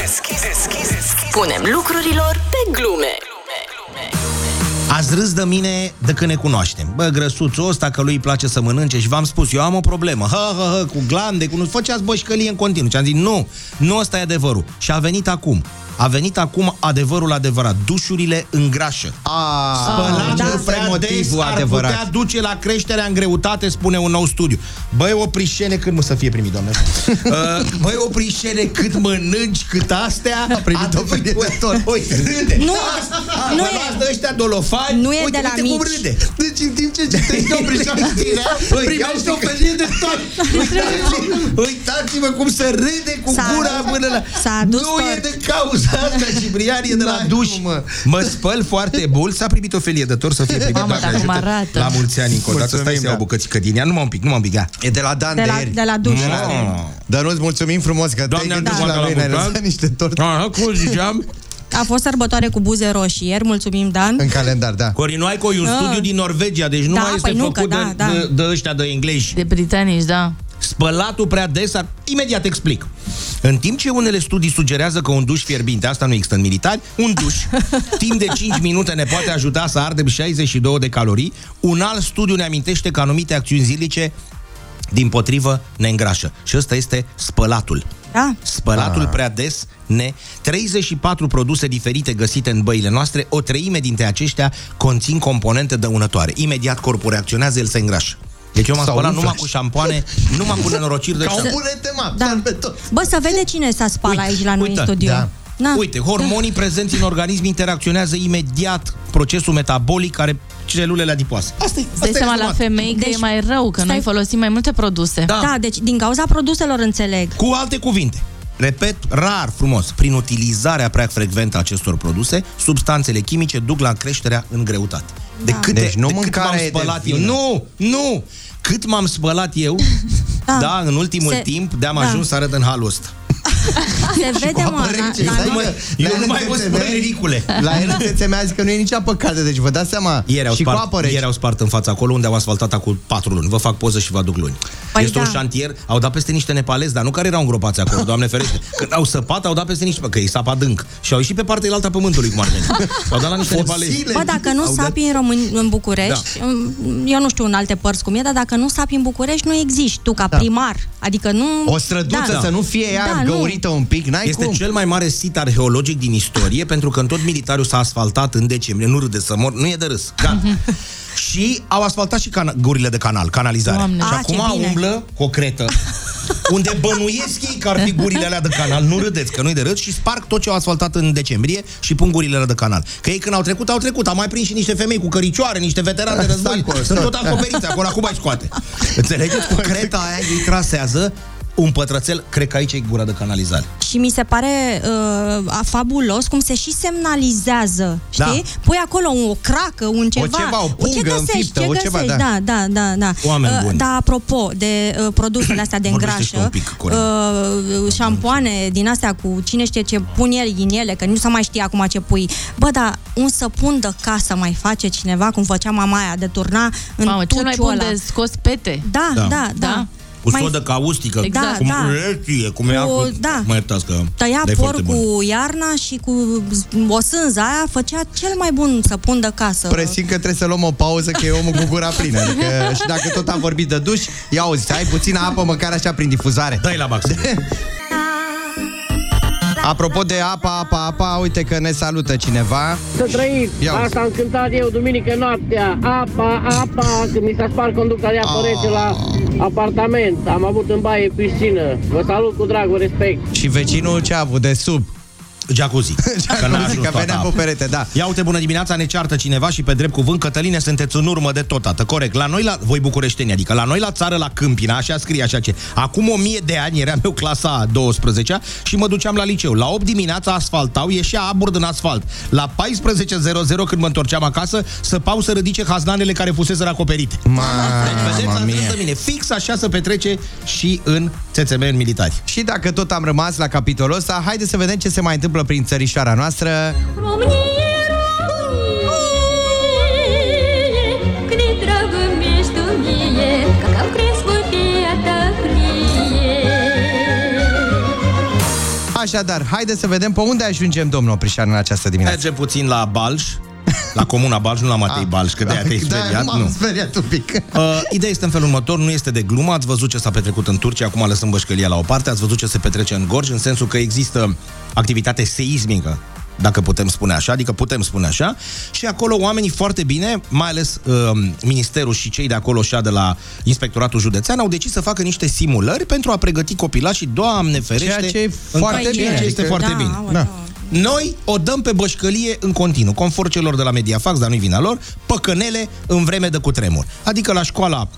Deschis, deschis, deschis. Punem lucrurilor pe glume. Ați râs de mine de când ne cunoaștem. Bă, grăsuțul ăsta că lui îi place să mănânce și v-am spus, eu am o problemă. Ha, ha, ha, cu glande, cu nu făceați bășcălie în continuu. Și am zis, nu, nu ăsta e adevărul. Și a venit acum. A venit acum adevărul adevărat. Dușurile îngrașă. A, Spălatul da. prea des motivul ar adevărat. putea duce la creșterea în greutate, spune un nou studiu. Băi, oprișene cât mă să fie primit, doamne. Uh, Băi, oprișene cât mănânci, cât astea. A primit o felie de tot. Uite, râde. Nu, A, nu nu e- e, ăștia dolofani. nu e uite, de la uite cum mici. râde. Deci în timp ce citești oprișoară știrea, primești o felie de tot. Uitați-vă, uitați-vă cum se râde cu S-a- gura până la... s-a adus nu tot. e de cauza asta, Ciprian, e de la N-ai duș. cum, mă. Mă spăl foarte mult, s-a primit o felie de tor să fie primit. Mamă, Doamne dar cum ajută. arată. La mulți ani încă o dată, Mulțumim, stai să iau da. o bucățică din ea, numai un pic, numai un pic, ia. E de la Dan De de, la, ieri. de la duș. Mm. Dar nu-ți mulțumim frumos că Doamne, te-ai gândit ajută, la la noi, ne-ai mulți lăsat ani. niște torte Aha, cum ziceam? A fost sărbătoare cu buze roșii ieri, mulțumim, Dan. în calendar, da. Corinoaico e un Ah. studiu din Norvegia, deci nu Da, mai este păi nu, făcut că da, de, da. De, de ăștia de englezi. De britanici, da. Spălatul prea des ar... Imediat explic. În timp ce unele studii sugerează că un duș fierbinte, asta nu există în militari, un duș timp de 5 minute ne poate ajuta să ardem 62 de calorii, un alt studiu ne amintește că anumite acțiuni zilnice din potrivă ne îngrașă. Și ăsta este spălatul. Da. Spălatul Ah. prea des ne... 34 produse diferite găsite în băile noastre, o treime dintre aceștia conțin componente dăunătoare. Imediat corpul reacționează, el se îngrașă. Deci eu m-am Sau spălat umflă. numai cu șampoane, numai cu nenorociri de Ca ăștia. un burete, mă, Da. pe tot. Bă, să vede cine s-a spălat Uite, aici la noi uite, în studio. da. Na. Uite, hormonii prezenți în organism interacționează imediat procesul metabolic care celulele adipoase. Asta e. Îți dai seama la femei că Deci, e mai rău, că stai- noi folosim mai multe produse. Da. Da, deci din cauza produselor înțeleg. Cu alte cuvinte, repet, rar, frumos, prin utilizarea prea frecventă a acestor produse, substanțele chimice duc la creșterea în greutate. De câte, Deci nu de cât mâncarea m-am e de spălat eu. vină. Nu, nu! Cât m-am spălat eu, Da. da, în ultimul Se- timp, de-am da. ajuns să arăt în halul ăsta. Se vede, mă, apă la, rece, la stai, noi- mă. Eu La nu mai vă NTTV spun ridicule. La NTT mi-a zis că nu e nici apă caldă, deci vă dați seama. Ieri au, și cu spart, apă rece. ieri au spart în fața acolo unde au asfaltat acum patru luni. Vă fac poză și vă aduc luni. Păi este da. un șantier, au dat peste niște nepalezi, dar nu care erau îngropați acolo, doamne ferește. Când au săpat, au dat peste niște, bă, că e sap adânc. Și au ieșit pe partea alta pământului, cum ar veni. Au dat la niște nepalezi. Fosile. Bă, dacă nu Au dat- sapi în, Români, în București, eu nu știu în alte părți cum e, dar dacă nu sapi în București, nu existi tu ca primar. Adică nu... O străduță Da. să nu fie ea Da, nu. găurită un pic, n-ai Este cum. cel mai mare sit arheologic din istorie, pentru că în tot militariul s-a asfaltat în decembrie. Nu râde să mor, nu e de râs. Gata. și au asfaltat și cana- gurile de canal, canalizare. Doamne. Și Ah, acum ce bine. umblă cu o cretă unde bănuiesc ei că ar fi gurile alea de canal. Nu râdeți, că nu-i de râs și sparg tot ce au asfaltat în decembrie și pun gurile alea de canal. Că ei când au trecut, au trecut. Au mai prins și niște femei cu căricioare, niște veterani de război. acolo, Sunt stai. tot acoperiți acolo, acum mai scoate. Înțelegeți? Cu creta aia ei trasează un pătrățel, cred că aici e gura de canalizare. Și mi se pare uh, fabulos cum se și semnalizează, știi? Da. Pui acolo o cracă, un ceva. ceva, o pungă ce găsești, înfiptă, ce o găsești? ceva, da. da, da, da, da. Oameni buni. Dar apropo de uh, produsele astea de Vorbește-și îngrașă, un pic, Corin. uh, șampoane din astea cu cine știe ce pun el din ele, că nu se mai știe acum ce pui. Bă, dar un săpun de casă mai face cineva, cum făcea mama aia, de turna în Mamă, cel mai tuciul bun ăla. de scos pete. Da, Da. da, da. Da. Cu Mai- sodă caustică. Exact. Cum, Da, e, cum e, Cu- cu, da. Mă iertați că Tăia e foarte bun. porcul iarna și cu o sânză aia făcea cel mai bun săpun de casă. Presimt că trebuie să luăm o pauză, că e omul cu gura plină. Adică, și dacă tot am vorbit de duș, ia uzi, ai puțină apă măcar așa prin difuzare. Dai la max. Apropo de apa, apa, apa, uite că ne salută cineva. Să trăiți! Ia uzi. Asta am cântat eu duminică noaptea. Apa, apa, când mi s-a spart conducta de apă rece la apartament. Am avut în baie piscină. Vă salut cu drag, cu respect. Și vecinul ce a avut de sub? Jacuzzi. Că n-a ajuns că toată venea apa. pe perete, da. Ia uite, bună dimineața, ne ceartă cineva și pe drept cuvânt, Cătăline, sunteți în urmă de tot, tată. Corect. La noi, la voi bucureșteni, adică la noi la țară, la Câmpina, așa scrie, așa ce. Acum o mie de ani eram eu clasa a 12 și mă duceam la liceu. La 8 dimineața asfaltau, ieșea abur din asfalt. La 14.00 când mă întorceam acasă, săpau să ridice haznanele care fuseseră acoperite. Ma, Deci, vedeți, mama ați mia. de mine. Fix așa se petrece și în țețeme în militari. Și dacă tot am rămas la capitolul ăsta, haide să vedem ce se mai întâmplă prin țărișoara noastră. Românie, Românie, cât de dragă mi-ești tu mie, că am crescut pe a ta prie. Așadar, haide să vedem pe unde ajungem, domnul Oprișan, în această dimineață. Merge puțin la Balș, La Comuna Balș, nu la Matei Ah. Balș, că de-aia te-ai Da, speriat. m-am nu. speriat un pic. Uh, ideea este în felul următor, nu este de glumă, ați văzut ce s-a petrecut în Turcia, acum lăsăm bășcălia la o parte, ați văzut ce se petrece în Gorj, în sensul că există activitate seismică, dacă putem spune așa, adică putem spune așa, și acolo oamenii foarte bine, mai ales uh, ministerul și cei de acolo și de la Inspectoratul Județean, au decis să facă niște simulări pentru a pregăti copilașii, Doamne ferește, Ceea ce e în foarte ceea bine, ce este adică- foarte Da, bine. aoleu. Noi o dăm pe bășcălie în continuu, conform celor de la Mediafax, dar nu-i vina lor, păcănele în vreme de cutremur. Adică la școala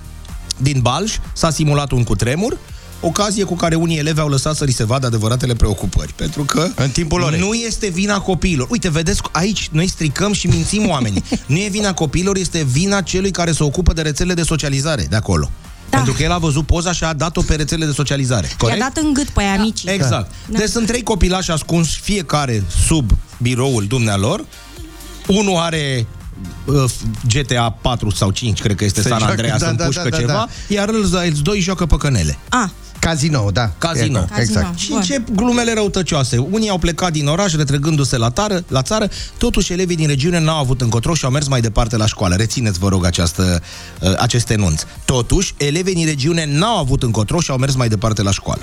din Balș s-a simulat un cutremur, ocazie cu care unii elevi au lăsat să li se vadă adevăratele preocupări. Pentru că În timpul orei. nu este vina copiilor. Uite, vedeți, aici noi stricăm și mințim oamenii. nu e vina copiilor, este vina celui care se ocupă de rețelele de socializare de acolo. Da. Pentru că el a văzut poza și a dat-o pe rețelele de socializare. I-a dat în gât pe aia mici. Exact. Da. Deci sunt trei copilași ascunși, fiecare sub biroul dumnealor. Unul are uh, GTA 4 sau 5, cred că este Se San joacă, Andreas, da, în da, pușcă da, da, ceva, da. iar îl, îți doi joacă păcănele. A, Casino, da. Casino. E, Exact. Și încep glumele răutăcioase. Unii au plecat din oraș, retrăgându-se la, tară, la țară, totuși elevii din regiune n-au avut încotro și au mers mai departe la școală. Rețineți, vă rog, această, uh, acest enunț. Totuși, elevii din regiune n-au avut încotro și au mers mai departe la școală.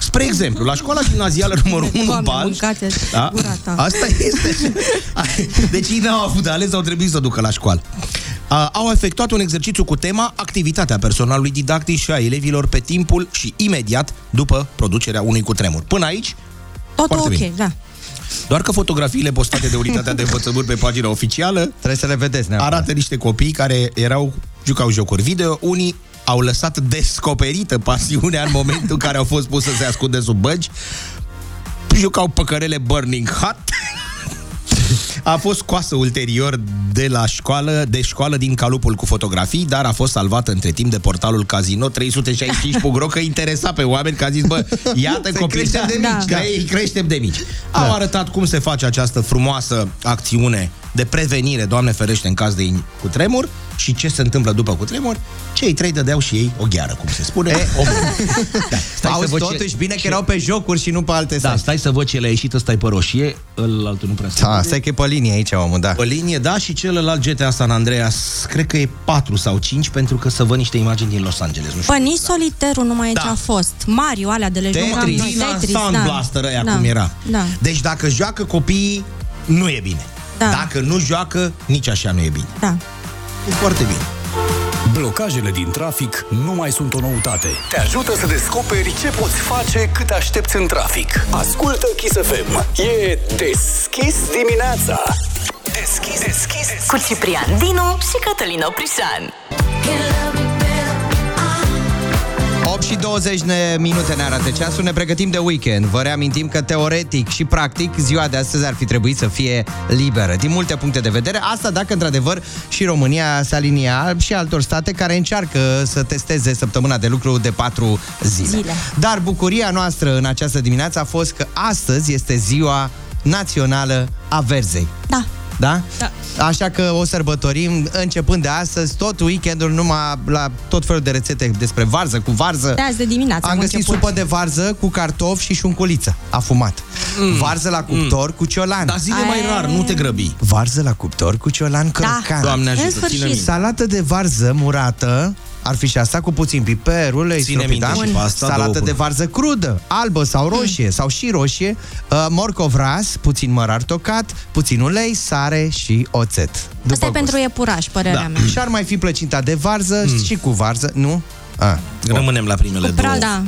Spre exemplu, la școala gimnazială numărul 1 Doamne, Balș, mâncați da? gura ta. Asta este. Deci ei n-au avut de ales, au trebuit să ducă la școală. A, au efectuat un exercițiu cu tema activitatea personalului didactic și a elevilor pe timpul și imediat după producerea unui cutremur. Până aici, totul Foarte ok, bine. da. doar că fotografiile postate de unitatea de învățământ pe pagina oficială Trebuie să le vedeți neapărat. arată niște copii care erau jucau jocuri video, unii au lăsat descoperită pasiunea în momentul în care au fost pus să se ascunde sub băgi, jucau păcărele Burning Hot, a fost scoasă ulterior de la școală, de școală din calupul cu fotografii, dar a fost salvată între timp de portalul Casino 365.ro că interesa pe oameni că a zis, bă, iată Se copii, creștem de mici, că da. ei creștem de mici. Au arătat cum se face această frumoasă acțiune de prevenire, Doamne ferește, în caz de cutremur și ce se întâmplă după cutremur. Cei trei dădeau și ei o gheară, cum se spune. E, o da, stai Auzi, văd ce- totuși, bine că erau pe jocuri și nu pe alte Da, site. stai să văd ce le-a ieșit, ăsta e pe roșie, ăl altul nu prea se Da, vede. stai că e pe linie aici, omul, da. Pe linie, da, și celălalt GTA San Andreas, cred că e 4 sau 5, pentru că să văd niște imagini din Los Angeles. Nu știu. Păi nici soliterul nu mai e Da. ce a fost. Mario, alea de le jucam Tetris, noi. Tetris Sound da. Blaster ăia da. cum era. Da. Deci dacă joacă copiii, nu e bine. Da. Dacă nu joacă, nici așa nu e bine. Da. E foarte bine. Blocajele din trafic nu mai sunt o noutate. Te ajută să descoperi ce poți face cât aștepți în trafic. Ascultă Kiss FM. E deschis dimineața. Deschis, deschis, deschis. Cu Ciprian Dinu și Cătălin Oprișan. 8 și 20 de minute ne arată ceasul, ne pregătim de weekend. Vă reamintim că teoretic și practic ziua de astăzi ar fi trebuit să fie liberă. Din multe puncte de vedere, asta dacă într-adevăr și România se alinia și altor state care încearcă să testeze săptămâna de lucru de 4 zile. Zile. Dar bucuria noastră în această dimineață a fost că astăzi este ziua națională a verzei. Da. Da? da? Așa că o sărbătorim începând de astăzi, tot weekendul numai la tot felul de rețete despre varză, cu varză. De azi de dimineață Am găsit început. supă de varză cu cartofi și șunculiță, afumat. Mm. Varză la cuptor mm. cu ciolan. Dar zile mai rar, nu te grăbi. Varză la cuptor cu ciolan crocant. Doamne ajută, În ține sfârșit. minte. Salată de varză murată, ar fi și asta cu puțin piper, ulei, Ține stropit, minte da? și pe asta, două Salată de pune. varză crudă, albă sau roșie, sau și roșie, uh, morcov ras, puțin mărar tocat, puțin ulei, sare și oțet. După Asta e gust. pentru iepuraș, părerea Da. mea. Și ar mai fi plăcinta de varză mm. și cu varză, nu? A, Rămânem la primele Cu două. pral, da.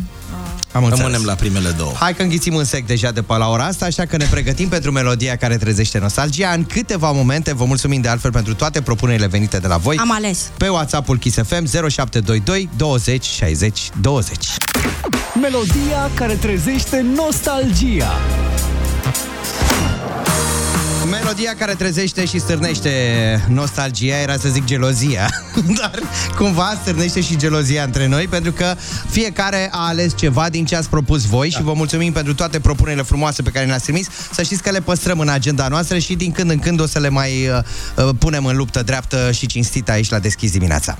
Am înțeles. Rămânem la primele două. Hai că înghițim un sec deja de pe la ora asta, așa că ne pregătim pentru melodia care trezește nostalgia. În câteva momente vă mulțumim de altfel pentru toate propunerile venite de la voi. Am ales. Pe WhatsApp-ul Kiss FM 0722 20 60 20. Melodia care trezește nostalgia. Melodia care trezește și stârnește nostalgia, era să zic gelozia, dar cumva stârnește și gelozia între noi, pentru că fiecare a ales ceva din ce ați propus voi da. și vă mulțumim pentru toate propunerile frumoase pe care le-ați trimis. Să știți că le păstrăm în agenda noastră și din când în când o să le mai uh, uh, punem în luptă dreaptă și cinstită aici la deschis dimineața.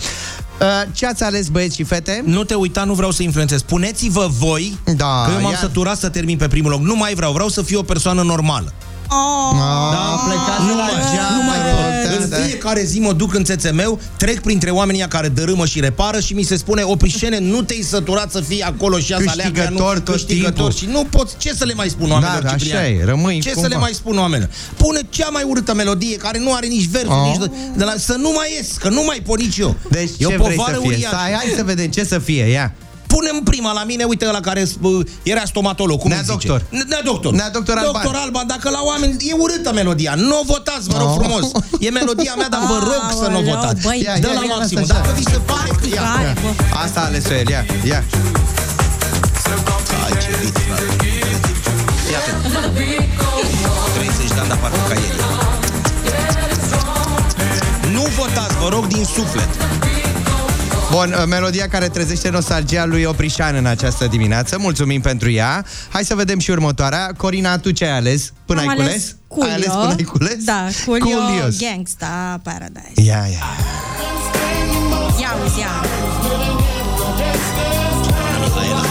Uh, ce ați ales băieți și fete? Nu te uita, nu vreau să influențez. Spuneți-vă voi Da, că eu m-am ia- săturat să termin pe primul loc. Nu mai vreau, vreau să fiu o persoană normală. Oh. Da, plecat Nu mai, nu mai pot. fiecare zi mă duc în țețemeu, trec printre oamenii ăia care dărâmă și repară și mi se spune, Oprișene, nu te-ai săturat să fii acolo și asta aleagă, Câștigător nu, tot câștigător. timpul. Și nu poți, ce să le mai spun oamenilor, Da, da, Ciprian? așa e, rămâi Ce cumva. să le mai spun oamenilor? Pune cea mai urâtă melodie, care nu are nici versuri, Oh. nici de, de la, să nu mai ies, că nu mai pot nici eu. Deci e o ce vrei povară să fie? uriașă. Stai, hai să vedem ce să fie, ia. Punem prima la mine, uite la care uh, era stomatolog, cum Nea îi zice? doctor. Nea doctor. Nea doctor Alban. Doctor Alban, dacă la oameni e urâtă melodia, nu o votați, vă rog Oh. frumos. E melodia mea, dar vă rog să nu o Aoleu, votați. băi, Ia, Dă ia, la ia, maxim. lasă așa. Dacă vi se pare că... Ia. Care, bă? Asta a ales-o el, ia, ia. Ai, ce rit, frate. Ia atent. 30 de ani, dar parcă ca ieri. Nu votați, vă rog, din suflet. Bun, uh, melodia care trezește nostalgia lui Oprișan în această dimineață. Mulțumim pentru ea. Hai să vedem și următoarea. Corina, tu ce ai ales? Până Am ai ales cules? Coolio. Ai ales până ai cules? Da, Coolio, Coolios. Gangsta Paradise. Ia, ia. Ia uzi, ia. Mihaela.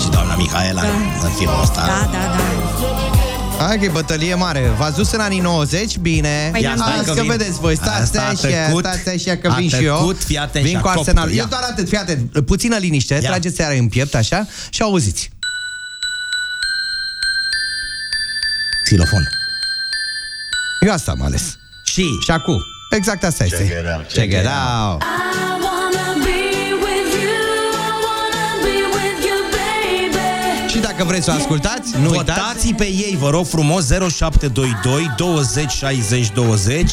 Și doamna Mihaela în filmul ăsta. Da, da, da. Hai că e bătălie mare. V-ați dus în anii 90? Bine. Păi Ia, ne-am stai dus. Hai că că vin. vedeți voi. Stați Asta a așa, tăcut. stați așa că A vin și eu. tăcut, fii atent Vin și cu a arsenal. coptul, Eu ia. doar atât, fii atent. Puțină liniște, Ia. trageți seara în piept, așa, și auziți. Xilofon. Eu asta am ales. Și... Și acum. Exact asta este. Check it out, check Check it it out. Dacă vreți să o ascultați, nu uitați. Votați pe ei, vă rog frumos, 0722 20 60 20.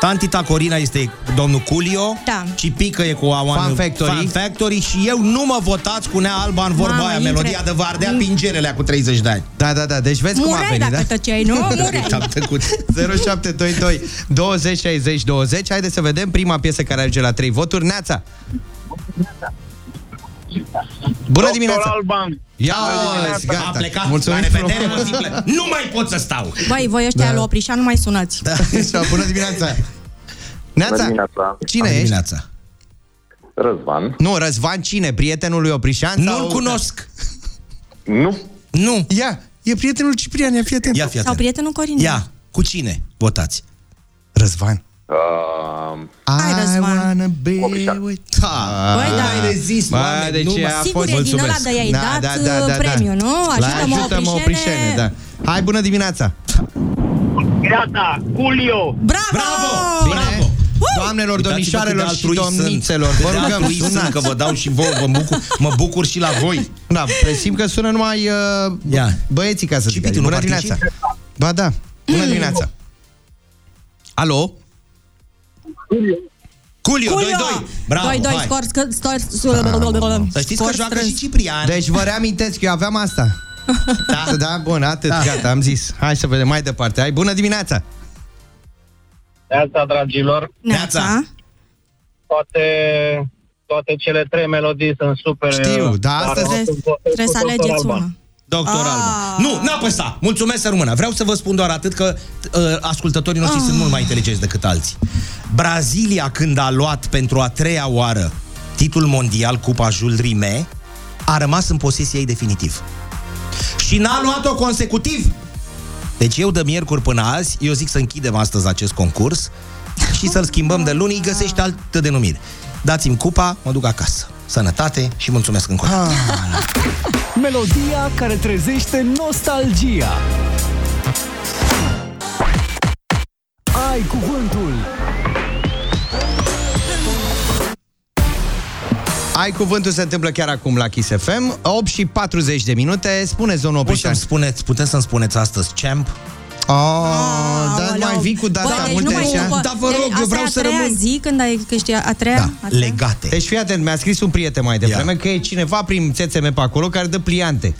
Tantita Corina este domnul Culio Da. Și Pică e cu Awan Fan Factory. Fan Factory Și eu nu mă votați cu Nea Alba în vorba Mamă, aia intre- Melodia de vă ardea pingerele cu 30 de ani Da, da, da, deci vezi cum a Mureai venit, dacă da? tăceai, nu? Mureai. Am tăcut 0722 20 60 20 Haideți să vedem prima piesă care ajunge la 3 voturi Neața Bună dimineața Alban. Ia Bună uzi, dimineața. A gata plecat Mulțumim la revedere, frumos. mă, simple. Nu mai pot să stau Băi, voi ăștia Da. lui Oprișan nu mai sunați. Da, așa, bună dimineața Neața, dimineața. cine Bună ești? dimineața Răzvan. Nu, Răzvan cine? Prietenul lui Oprișan? Nu-l sau... cunosc Nu. Nu Ia, e prietenul Ciprian, ia fii atent Ia fi Sau atent prietenul Corin. Ia, cu cine votați? Răzvan Uh, Hai, Răzvan. I wanna be Oprișan. with... Ha, Băi, da. Ai rezist, Bă, oameni, deci nu mă- a Sigur, fost... e din ăla de i-ai dat uh, premiu, nu? La Ajută-mă, ajută-mă Oprișene. Oprișene, da. Hai, bună dimineața! Gata, Julio. Bravo! Bravo! Bine? Bravo! Doamnelor, Uitați-vă domnișoarelor cât de și altruist domnițelor, sunt. vă Cât de rugăm, altruist sunt, sunați. că vă dau și vouă, vă bucur, mă bucur și la voi. Da, presim că sună numai uh, Ia. băieții, ca să Și zic. Pitu, așa. nu Bună dimineața! Ba da, bună dimineața! Alo? Culio, 2-2. Culio! Bravo, 2-2, hai. scor, scor, scor, Să știți că scor joacă strâns. și Ciprian. Deci vă reamintesc, eu aveam asta. Da, da, bun, atât, Da. gata, am zis. Hai să vedem mai departe. Hai, bună dimineața! Neața, dragilor. Neața. Toate, toate cele trei melodii sunt super. Știu, da, dar astăzi- sunt- Trebuie, trebuie să sunt alegeți Alban. una. Doctor Ah. Alba. Nu, n-a pe sta. Mulțumesc să rămână. Vreau să vă spun doar atât că uh, ascultătorii noștri Ah. sunt mult mai inteligenți decât alții. Brazilia, când a luat pentru a treia oară titlul mondial Cupa Jules Rimet, a rămas în posesie ei definitiv. Și n-a luat-o consecutiv. Deci eu de miercuri până azi, eu zic să închidem astăzi acest concurs și să-l schimbăm de luni, găsește altă denumire. Dați-mi cupa, mă duc acasă. Sănătate și mulțumesc încă o dată. Melodia care trezește nostalgia. Ai cuvântul. Ai cuvântul se întâmplă chiar acum la Kiss FM 8 și 40 de minute Spune zonul Poți Oprișan să-mi spuneți, puteți să-mi spuneți astăzi champ? Oh, Dar Aoleu. mai vii cu data Băi, deci multe nu mai așa după- Da, vă rog, deci eu asta vreau e a să treia rămân. zi când ai câștigat a treia? Da, A treia? legate. Deci fii atent, mi-a scris un prieten mai devreme Ia. Că e cineva prin CCM pe acolo care dă pliante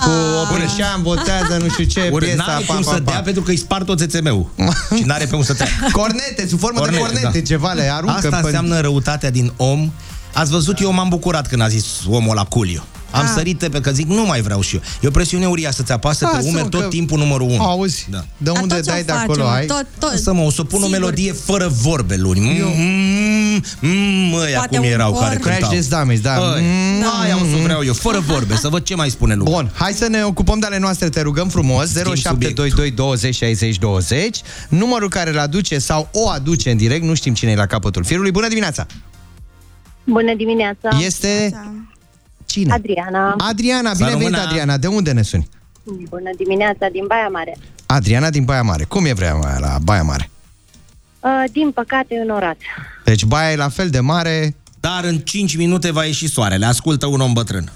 Cu Oprișan, votează, nu știu ce, Ori piesa, n-are pa, cum pa, să pa. dea pentru că îi spart tot țețemeu Și n-are pe cum să treacă Cornete, sub formă de cornete, ceva le aruncă Asta pe- înseamnă răutatea din om Ați văzut, eu m-am bucurat când a zis omul la Culiu am Ah. sărit pe că zic, nu mai vreau și eu. E o presiune uriașă să-ți apasă pe Lasă-mă umeri tot că- timpul numărul 1. Auzi, Da. de unde tot ce dai o de facem, acolo ai? Tot, tot. Să mă, o să pun o Sigur. melodie fără vorbe luni. Mm, mm, mm, ăia Poate cum un erau cor. care Crash cântau. Test Dummies, da. Ăia. Mm. Aia o să vreau eu, fără vorbe, să văd ce mai spune lumea. Bun, hai să ne ocupăm de ale noastre, te rugăm frumos. 0722 20 60 20. Numărul care îl aduce sau o aduce în direct, nu știm cine e la capătul firului. Bună dimineața! Bună dimineața! Este cine? Adriana. Adriana, Să bine venit rămână. Adriana. De unde ne suni? Bună dimineața, din Baia Mare. Adriana din Baia Mare. Cum e vrea mai la Baia Mare? Uh, din păcate, înorat. Deci Baia e la fel de mare Dar în 5 minute va ieși soarele. Ascultă un om bătrân.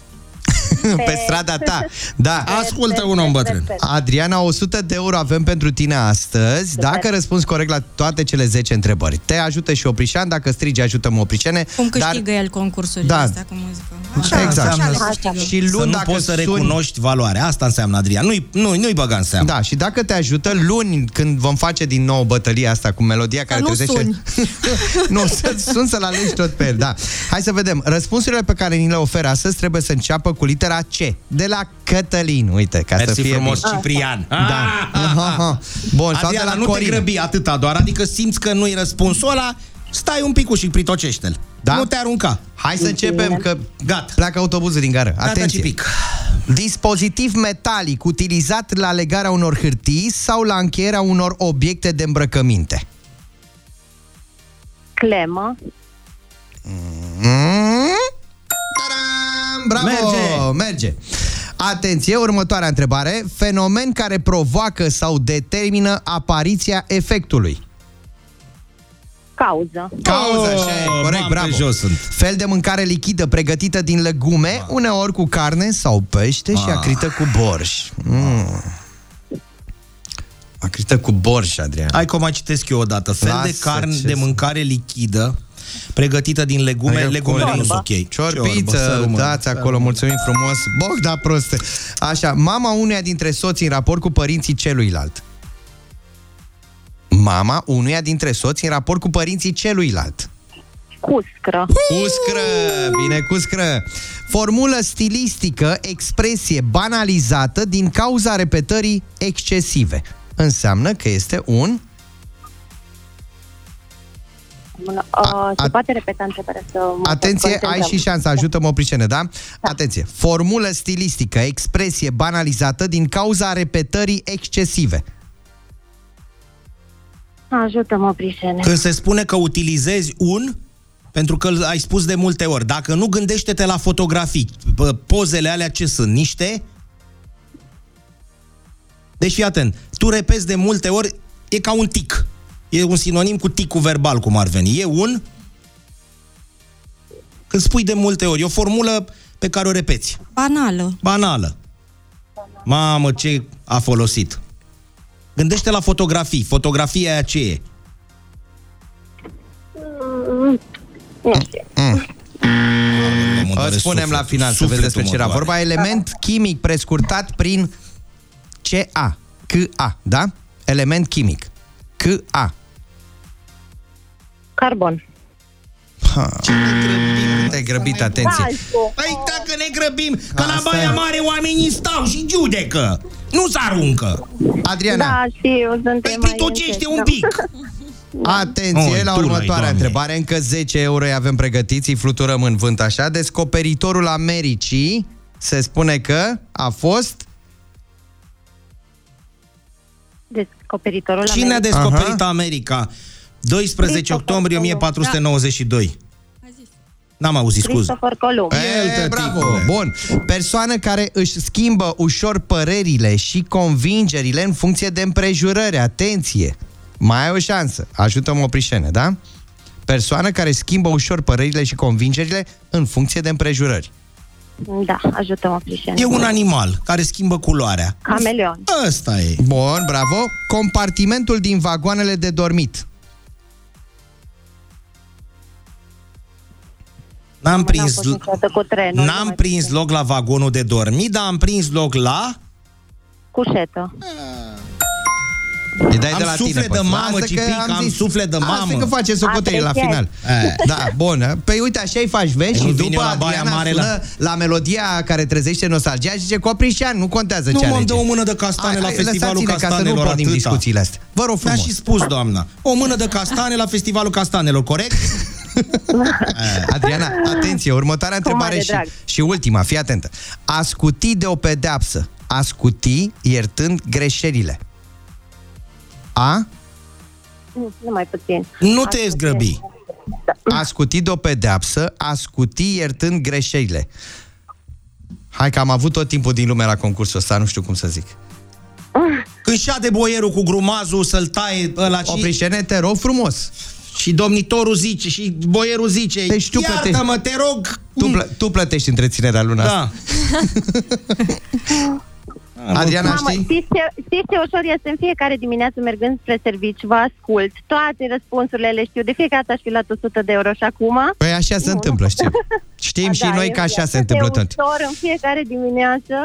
Pe strada ta. Da. Ascultă un om bătrân. Adriana, 100 de euro avem pentru tine astăzi, dacă răspunzi corect la toate cele 10 întrebări. Te ajută și Oprișan, dacă strigi ajută-mă Opricene. Cum câștigă el concursurile Da. astea cu muzică. Așa, exact. așa le Așa. câștigă. Și Să luni, nu dacă poți să suni- recunoști valoarea. Asta înseamnă, Adrian. Nu-i, nu, nu-i băga în seamă. Da, și dacă te ajută, luni, când vom face din nou bătălia asta cu melodia care nu trezește... suni. nu, să sun să-l alegi tot pe el, da. Hai să vedem. Răspunsurile pe care ni le oferă astăzi trebuie să înceapă cu litera C. De la Cătălin, uite, ca Mersi să fie frumos, bine. Ciprian. Da. Aha, aha. Bun, sau de Adriana, la nu te Corin. grăbi atâta doar, adică simți că nu-i răspunsul ăla, stai un pic și pritocește-l. Da? Nu te arunca. Hai să începem, că Gata. pleacă autobuzul din gară. Gata, Atenție. Cipic. Dispozitiv metalic utilizat la legarea unor hârtii sau la încheierea unor obiecte de îmbrăcăminte. Clemă. Mm? Tadam! Bravo! Merge! Merge! Atenție, următoarea întrebare. Fenomen care provoacă sau determină apariția efectului. Cauză. Cauza, așa e, corect, mamă, bravo. pe jos sunt. Fel de mâncare lichidă pregătită din legume, uneori cu carne sau pește și Ah. acrită cu borș. Mm. Acrită cu borș, Adrian. Hai că o mai citesc eu odată. Fel Lasă, de carne ce de să- mâncare lichidă pregătită din legume. Hai, Legumele nu Ciorbă. sunt ok. Ciorbă, să Ciorbiță, rămână. dați acolo, mulțumim frumos. Bogda proste. Așa, mama unuia dintre soții în raport cu părinții celuilalt. Mama unuia dintre soți în raport cu părinții celuilalt. Cuscră. Cuscră, bine cuscră. Formulă stilistică, expresie banalizată din cauza repetării excesive. Înseamnă că este un... Uh, se poate repeta întrebarea să mă Atenție, ai concentrăm. și șansa, ajută-mă opricene, da? Atenție, formulă stilistică, expresie banalizată din cauza repetării excesive. Ajută-mă, Prisene. Când se spune că utilizezi un, pentru că îl ai spus de multe ori, dacă nu gândește-te la fotografii, Pă, pozele alea ce sunt? Niște? Deci fii atent, tu repezi de multe ori, e ca un tic. E un sinonim cu ticul verbal, cum ar veni. E un... Când spui de multe ori, e o formulă pe care o repeți. Banală. Banală. Mamă, ce a folosit. Gândește la fotografii. Fotografia aia ce e? Mm, Nu știu. Mă doare Îți spunem sufletul. la final să Sufletul vezi despre mă ce era doare. vorba. Element chimic prescurtat prin CA. CA, da? Element chimic. CA. Carbon. Ha. Ce ne grăbim? Te-ai grăbit, atenție. Păi dacă ne grăbim, că la Asta Baia e. Mare oamenii stau și judecă. Nu se aruncă. Adriana, Da, știu, suntem Păi mai pitocește încet, un da. pic. Atenție Oi, la tu, următoarea noi, Doamne. întrebare. Încă 10 euro îi avem pregătiți, îi fluturăm în vânt așa. Descoperitorul Americii se spune că a fost... Descoperitorul Cine a Americii. descoperit Aha. America? 12 Christopher octombrie Columb. 1492. N-am auzit, scuz. Christopher Columb. E, El, bravo, tăticule. bun. Persoană care își schimbă ușor părerile și convingerile în funcție de împrejurări. Atenție! Mai ai o șansă. Ajută-mă oprișene, da? Persoană care schimbă ușor părerile și convingerile în funcție de împrejurări. Da, ajută-mă, Prisene. E un animal care schimbă culoarea. Cameleon. Ăsta e. Bun, bravo. Compartimentul din vagoanele de dormit. N-am N-am prins, fost niciodată cu trenul. nu n-am mai prins știu. loc la vagonul de dormit, dar am prins loc la... Cușetă. Îi dai Am de la suflet tine, de păi. mamă, Lasă că Cipic, am suflet de Asta mamă. că face socoterii la Apreciat. final. Eh. Da, bun. Păi uite, așa îi faci, vezi? Păi Și nu vin după eu la Baia Adriana Mare sună la- la... melodia care trezește nostalgia și zice Coprișan, nu contează Nu ce mă alege. dă o mână de castane Hai, la hai, festivalul lăsați-ne ca să nu castanelor, pornim atâta. discuțiile astea. Vă rog Mi-a frumos. și spus, doamna. O mână de castane la festivalul castanelor, corect? Adriana, atenție, următoarea întrebare mare și, drag. și ultima, fii atentă. A scuti de o pedeapsă, a scuti iertând greșelile. A? Nu, nu mai puțin. Nu te zgrăbi. A scuti de o pedeapsă, a scuti iertând greșelile. Hai că am avut tot timpul din lume la concursul ăsta, nu știu cum să zic. Când de boierul cu grumazul să-l taie ăla și... Oprișene, te rog frumos. Și domnitorul zice, și boierul zice, Deci tu iartă-mă, te rog! Tu, plă- tu plătești întreținerea luna Da. asta. Adriana, Mamă, știi? știți ce, știți ce ușor este în fiecare dimineață mergând spre serviciu, vă ascult, toate răspunsurile le știu, de fiecare dată aș fi luat 100 de euro și acum... Păi așa se Nu, întâmplă, nu. știm. Știm și Da, noi e- că așa e se atât întâmplă de tot. ușor în fiecare dimineață,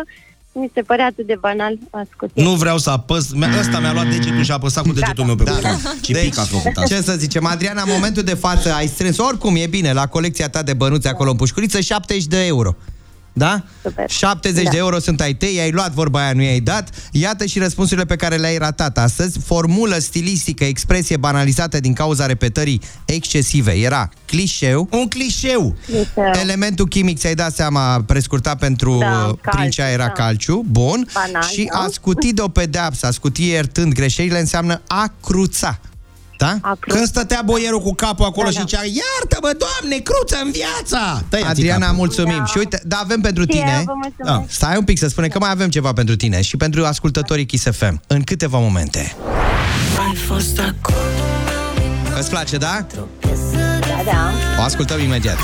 mi se părea atât de banal, ascult. Nu vreau să apăs, Mi-a- ăsta mi-a luat degetul și a apăsat cu degetul meu pe Da, buton. da. Ce pic a făcut asta. ce să zicem, Adriana, în momentul de față ai strâns, oricum e bine, la colecția ta de bănuți acolo în pușculiță, 70 de euro. Da? Super. 70 Da. de euro sunt ai tăi, i-ai luat vorba aia, nu i-ai dat. Iată și răspunsurile pe care le-ai ratat astăzi. Formulă stilistică, expresie banalizată din cauza repetării excesive. Era clișeu. Un clișeu. Elementul chimic, ți-ai dat seama, prescurtat pentru Da, uh, calciu, princea era da. calciu. Bun. Banal, și da. a scuti de o pedeapsă, a scuti iertând greșelile înseamnă a cruța. Da? Când stătea boierul cu capul acolo Da, și da. zicea, iartă-mă, doamne, cruță în viața! Tăia-ți Adriana, capul. mulțumim. Da. Și uite, da, avem pentru Și eu tine. vă mulțumesc. Da. Stai un pic să spunem că mai avem ceva pentru tine și pentru ascultătorii Kiss FM. În câteva momente. Ai fost acolo Îți place, da? Da, da. O ascultăm imediat.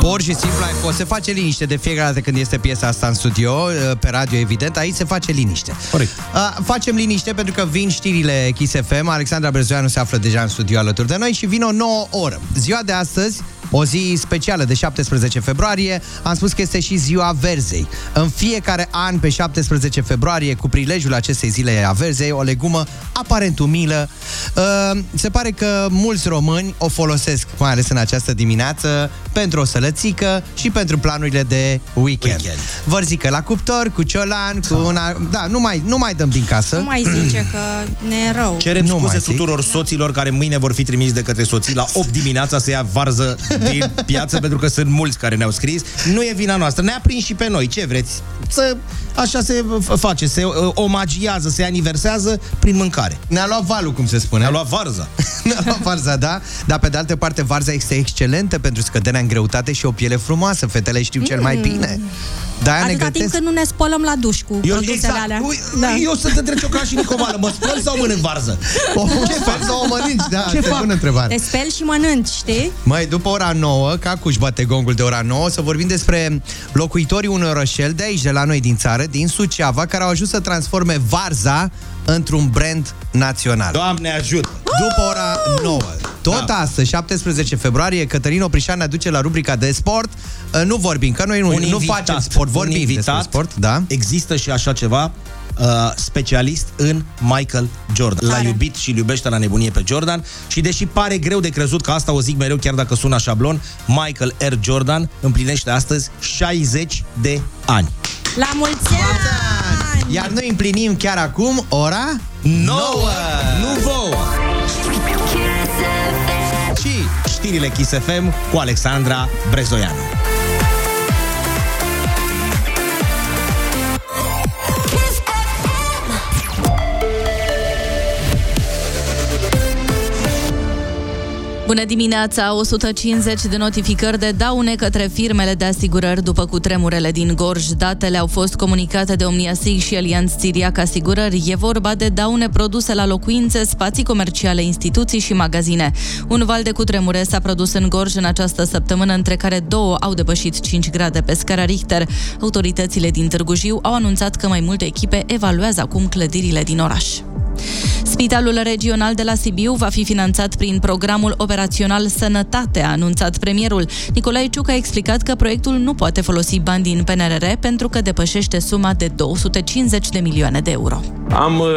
Pur și simplu ai fost. Se face liniște de fiecare dată când este piesa asta în studio, pe radio, evident. Aici se face liniște. Corect. Uh, facem liniște pentru că vin știrile Kiss FM. Alexandra Brezoianu se află deja în studio alături de noi și vine o nouă oră. Ziua de astăzi, o zi specială de 17 februarie, am spus că este și ziua verzei. În fiecare an, pe 17 februarie, cu prilejul acestei zile a verzei, o legumă aparent umilă. Uh, se pare că mulți români o folosesc, mai ales în această dimineață, pentru o sălățică și pentru planurile de weekend. Weekend. Vărzică la cuptor, cu ciolan, cu una... Da, nu mai, nu mai dăm din casă. Nu mai zice că ne e rău. Cerem Nu mai scuze zic. tuturor soților care mâine vor fi trimiși de către soții la 8 dimineața să ia varză din piață, pentru că sunt mulți care ne-au scris. Nu e vina noastră, ne-a prins și pe noi. Ce vreți? Să, așa se f- face, se uh, omagiază, se aniversează prin mâncare. Ne-a luat valul, cum se spune. Ne-a luat varza. Ne-a luat varza, da? Dar pe de altă parte, varza este excelentă pentru scăderea în greutate și o piele frumoasă. Fetele știu cel mai bine. De-aia ne Atâta timp gătesc. când nu ne spălăm la duș cu Eu, produsele exact, alea. Ui, Da. Eu sunt între Ciocan și Nicovală. Mă spăl sau mănânc varză? O, ce fac să o mănânci? Da, Ce asta e fac? bună întrebare. Te speli și mănânci, știi? Măi, după ora 9, ca cuși bate gongul de ora 9, să vorbim despre locuitorii unui orășel de aici, de la noi din țară, din Suceava, care au ajuns să transforme Varza într-un brand național. Doamne ajută! După ora 9. Tot Da. astăzi, 17 februarie, Cătălin Oprișan ne aduce la rubrica de sport. Uh, Nu vorbim, că noi nu, Un nu invitat, facem sport, un vorbim invitat. despre sport, da? Există și așa ceva uh, specialist în Michael Jordan. L-a iubit și îl iubește la nebunie pe Jordan și deși pare greu de crezut că asta o zic mereu, chiar dacă sună șablon, Michael R. Jordan împlinește astăzi 60 de ani. La mulți ani! Iar noi împlinim chiar acum ora 9! Nu vouă! Și știrile Kiss FM cu Alexandra Brezoianu. Bună dimineața! 150 de notificări de daune către firmele de asigurări după cutremurele din Gorj. Datele au fost comunicate de Omniasig și Alianț Siriac Asigurări. E vorba de daune produse la locuințe, spații comerciale, instituții și magazine. Un val de cutremure s-a produs în Gorj în această săptămână, între care două au depășit 5 grade pe scara Richter. Autoritățile din Târgu Jiu au anunțat că mai multe echipe evaluează acum clădirile din oraș. Spitalul regional de la Sibiu va fi finanțat prin programul operațional Sănătate, a anunțat premierul. Nicolae Ciuc a explicat că proiectul nu poate folosi bani din PNRR pentru că depășește suma de 250 de milioane de euro. Am uh,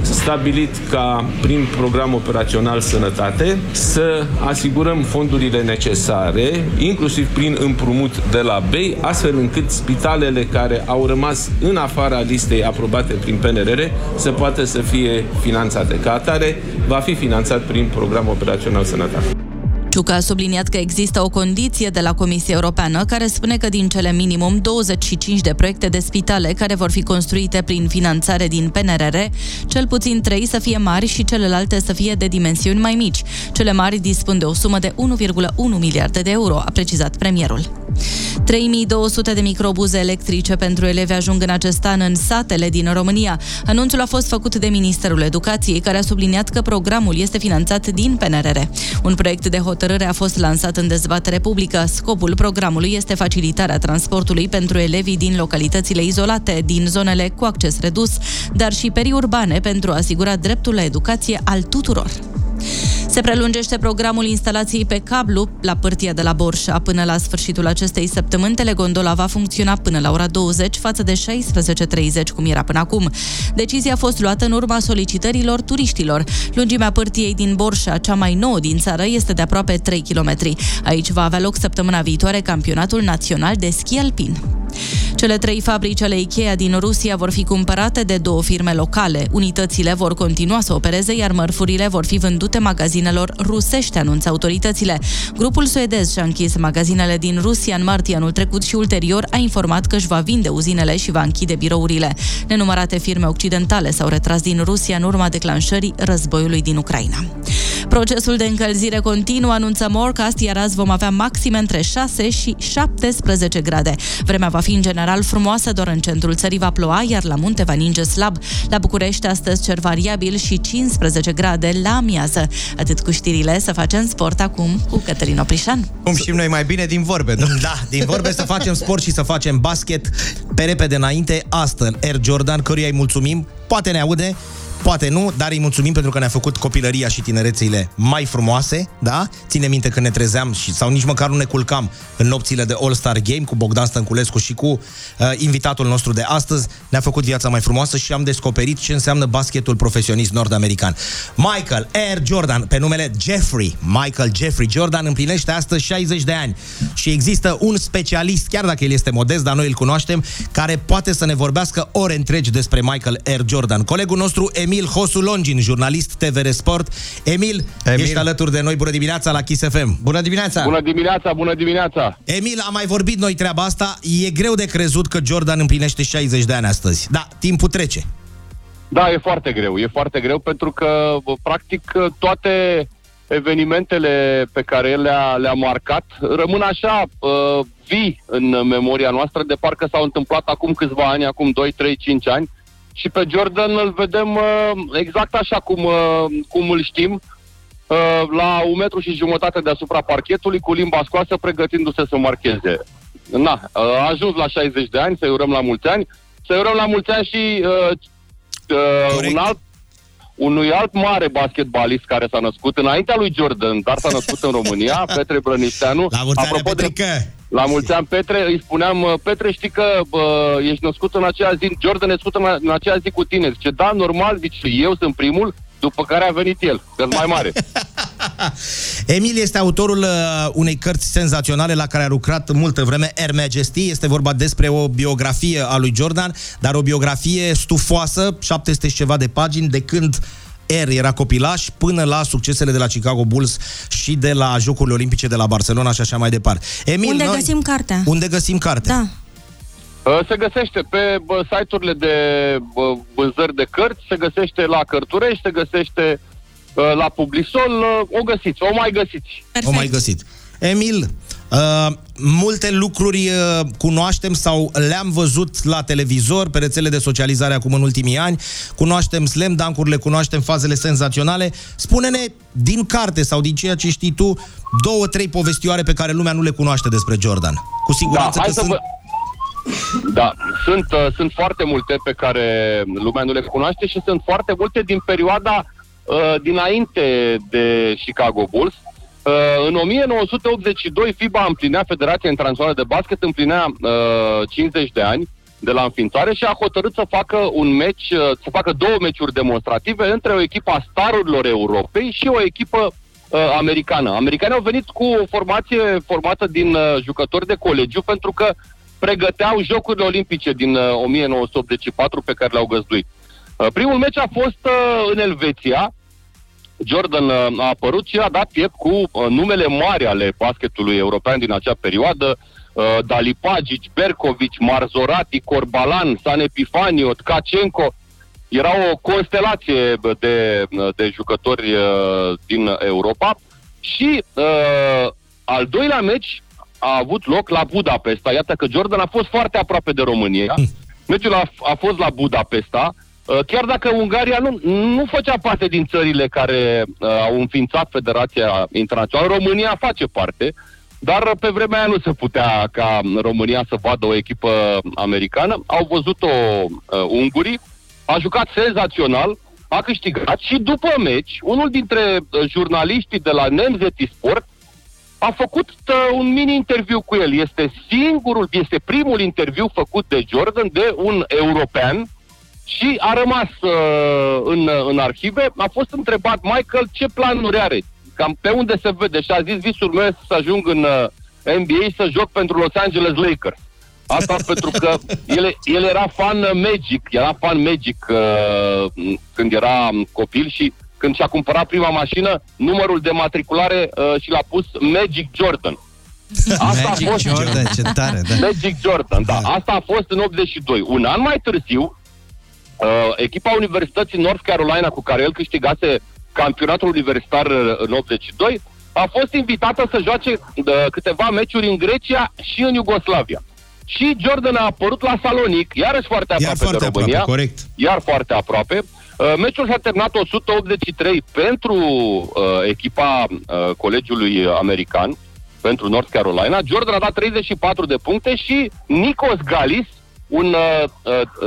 stabilit ca prin program operațional sănătate să asigurăm fondurile necesare, inclusiv prin împrumut de la BEI, astfel încât spitalele care au rămas în afara listei aprobate prin PNRR să poată să fie finanțate. Ca atare, va fi finanțat prin program operațional sănătate. Ciucă a subliniat că există o condiție de la Comisia Europeană care spune că din cele minimum 25 de proiecte de spitale care vor fi construite prin finanțare din PNRR, cel puțin 3 să fie mari și celelalte să fie de dimensiuni mai mici. Cele mari dispun de o sumă de 1,1 miliarde de euro, a precizat premierul. 3200 de microbuze electrice pentru elevi ajung în acest an în satele din România. Anunțul a fost făcut de Ministerul Educației, care a subliniat că programul este finanțat din PNRR. Un proiect de hotărâre a fost lansat în dezbatere publică. Scopul programului este facilitarea transportului pentru elevii din localitățile izolate, din zonele cu acces redus, dar și periurbane pentru a asigura dreptul la educație al tuturor. Se prelungește programul instalației pe cablu la părtia de la Borșa. Până la sfârșitul acestei săptămâni, telegondola va funcționa până la ora 20 față de 16.30 cum era până acum. Decizia a fost luată în urma solicitărilor turiștilor. Lungimea părtiei din Borșa, cea mai nouă din țară, este de aproape 3 km. Aici va avea loc săptămâna viitoare campionatul național de schi alpin. Cele trei fabrici ale Ikea din Rusia vor fi cumpărate de două firme locale. Unitățile vor continua să opereze, iar mărfurile vor fi vândute magazinelor rusești, anunță autoritățile. Grupul suedez și-a închis magazinele din Rusia în martie anul trecut și ulterior a informat că își va vinde uzinele și va închide birourile. Nenumărate firme occidentale s-au retras din Rusia în urma declanșării războiului din Ucraina. Procesul de încălzire continuă, anunță Morcast, iar azi vom avea maxime între 6 și 17 grade. Vremea va fi în general frumoasă, doar în centrul țării va ploua, iar la munte va ninge slab. La București astăzi cer variabil și 15 grade la amiază. Atât cu știrile, să facem sport acum cu Cătălin Oprișan. Cum știm noi mai bine din vorbe, nu? Da, din vorbe să facem sport și să facem basket pe repede înainte. Aston Air Jordan, căruia îi mulțumim, poate ne aude, Poate nu, dar îi mulțumim pentru că ne-a făcut copilăria și tinerețile mai frumoase, da? Ține minte când ne trezeam și, sau nici măcar nu ne culcam în nopțile de All-Star Game cu Bogdan Stănculescu și cu uh, invitatul nostru de astăzi. Ne-a făcut viața mai frumoasă și am descoperit ce înseamnă basketul profesionist nord-american. Michael Air Jordan, pe numele Jeffrey, Michael Jeffrey Jordan, împlinește astăzi 60 de ani și există un specialist, chiar dacă el este modest, dar noi îl cunoaștem, care poate să ne vorbească ore întregi despre Michael Air Jordan. Colegul nostru, Emil Emil Hosu Longin, jurnalist TVR Sport. Emil, Emil, ești alături de noi. Bună dimineața la Kiss FM. Bună dimineața! Bună dimineața, bună dimineața! Emil, am mai vorbit noi treaba asta. E greu de crezut că Jordan împlinește 60 de ani astăzi. Da, timpul trece. Da, e foarte greu. E foarte greu pentru că, practic, toate evenimentele pe care el le-a, le-a marcat rămân așa uh, vii în memoria noastră, de parcă s-au întâmplat acum câțiva ani, acum 2, 3, 5 ani și pe Jordan îl vedem uh, exact așa cum, uh, cum îl știm, uh, la un metru și jumătate deasupra parchetului, cu limba scoasă, pregătindu-se să marcheze. Na, uh, a ajuns la 60 de ani, să-i urăm la mulți ani, să-i urăm la mulți ani și uh, uh, un alt unui alt mare basketbalist care s-a născut înaintea lui Jordan, dar s-a născut în România, Petre Brănișteanu. La mulți ani, Petrică! De, la mulți ani, Petre, îi spuneam, uh, Petre, știi că bă, ești născut în aceea zi, Jordan e născut în, în aceea zi cu tine. Zice, da, normal, zice, eu sunt primul, după care a venit el, că mai mare. Emil este autorul uh, unei cărți senzaționale la care a lucrat multă vreme, Air Majesty. Este vorba despre o biografie a lui Jordan, dar o biografie stufoasă, 700 și ceva de pagini, de când Air era copilaș până la succesele de la Chicago Bulls și de la Jocurile Olimpice de la Barcelona și așa mai departe. Emil, unde noi, găsim cartea? Unde găsim cartea? Da. Uh, se găsește pe site-urile de vânzări de cărți, se găsește la Cărturești, se găsește uh, la Publisol, uh, o găsiți, o mai găsiți. Perfect. O mai găsit. Emil, Uh, multe lucruri uh, cunoaștem sau le-am văzut la televizor, pe rețele de socializare acum în ultimii ani. Cunoaștem slam dunk-urile, cunoaștem fazele senzaționale. Spune-ne din carte sau din ceea ce știi tu, două, trei povestioare pe care lumea nu le cunoaște despre Jordan. Cu siguranță da, că sunt... Vă... Da, sunt, uh, sunt foarte multe pe care lumea nu le cunoaște și sunt foarte multe din perioada uh, dinainte de Chicago Bulls. Uh, în 1982 FIBA împlinea, Federația Internațională de Basket împlinea uh, 50 de ani de la înființare și a hotărât să facă un meci, uh, să facă două meciuri demonstrative între o echipă a starurilor Europei și o echipă uh, americană. Americanii au venit cu o formație formată din uh, jucători de colegiu pentru că pregăteau Jocurile Olimpice din uh, 1984 pe care le-au găzduit. Uh, primul meci a fost uh, în Elveția, Jordan uh, a apărut și a dat piept cu uh, numele mari ale basketului european din acea perioadă, uh, Dalipagic, Berkovic, Marzorati, Corbalan, San Epifanio, Tkachenko. Era o constelație de, de jucători uh, din Europa și uh, al doilea meci a avut loc la Budapesta. Iată că Jordan a fost foarte aproape de România. Meciul a, a fost la Budapesta. Uh, chiar dacă Ungaria nu, nu făcea parte din țările care uh, au înființat Federația Internațională, România face parte, dar pe vremea aia nu se putea ca România să vadă o echipă americană. Au văzut-o uh, ungurii, a jucat senzațional, a câștigat și după meci, unul dintre uh, jurnaliștii de la Nemzeti Sport a făcut uh, un mini-interviu cu el. Este singurul, este primul interviu făcut de Jordan de un european și a rămas uh, în, în arhive. A fost întrebat Michael ce planuri are, cam pe unde se vede și a zis visul meu este să ajung în uh, NBA să joc pentru Los Angeles Lakers. Asta pentru că el, el era fan Magic, era fan Magic uh, când era copil și când și-a cumpărat prima mașină, numărul de matriculare uh, și l-a pus Magic Jordan. Asta Magic a fost Jordan, ce tare, da. Magic Jordan, da. da. Asta a fost în 82. Un an mai târziu, uh, echipa Universității North Carolina cu care el câștigase campionatul universitar uh, în 82, a fost invitată să joace uh, câteva meciuri în Grecia și în Iugoslavia. Și Jordan a apărut la Salonic, iarăși foarte aproape Iar foarte de România. aproape, corect. Iar foarte aproape. Uh, meciul s-a terminat 183 pentru uh, echipa uh, colegiului american, pentru North Carolina. Jordan a dat 34 de puncte și Nikos Galis, un, uh, uh,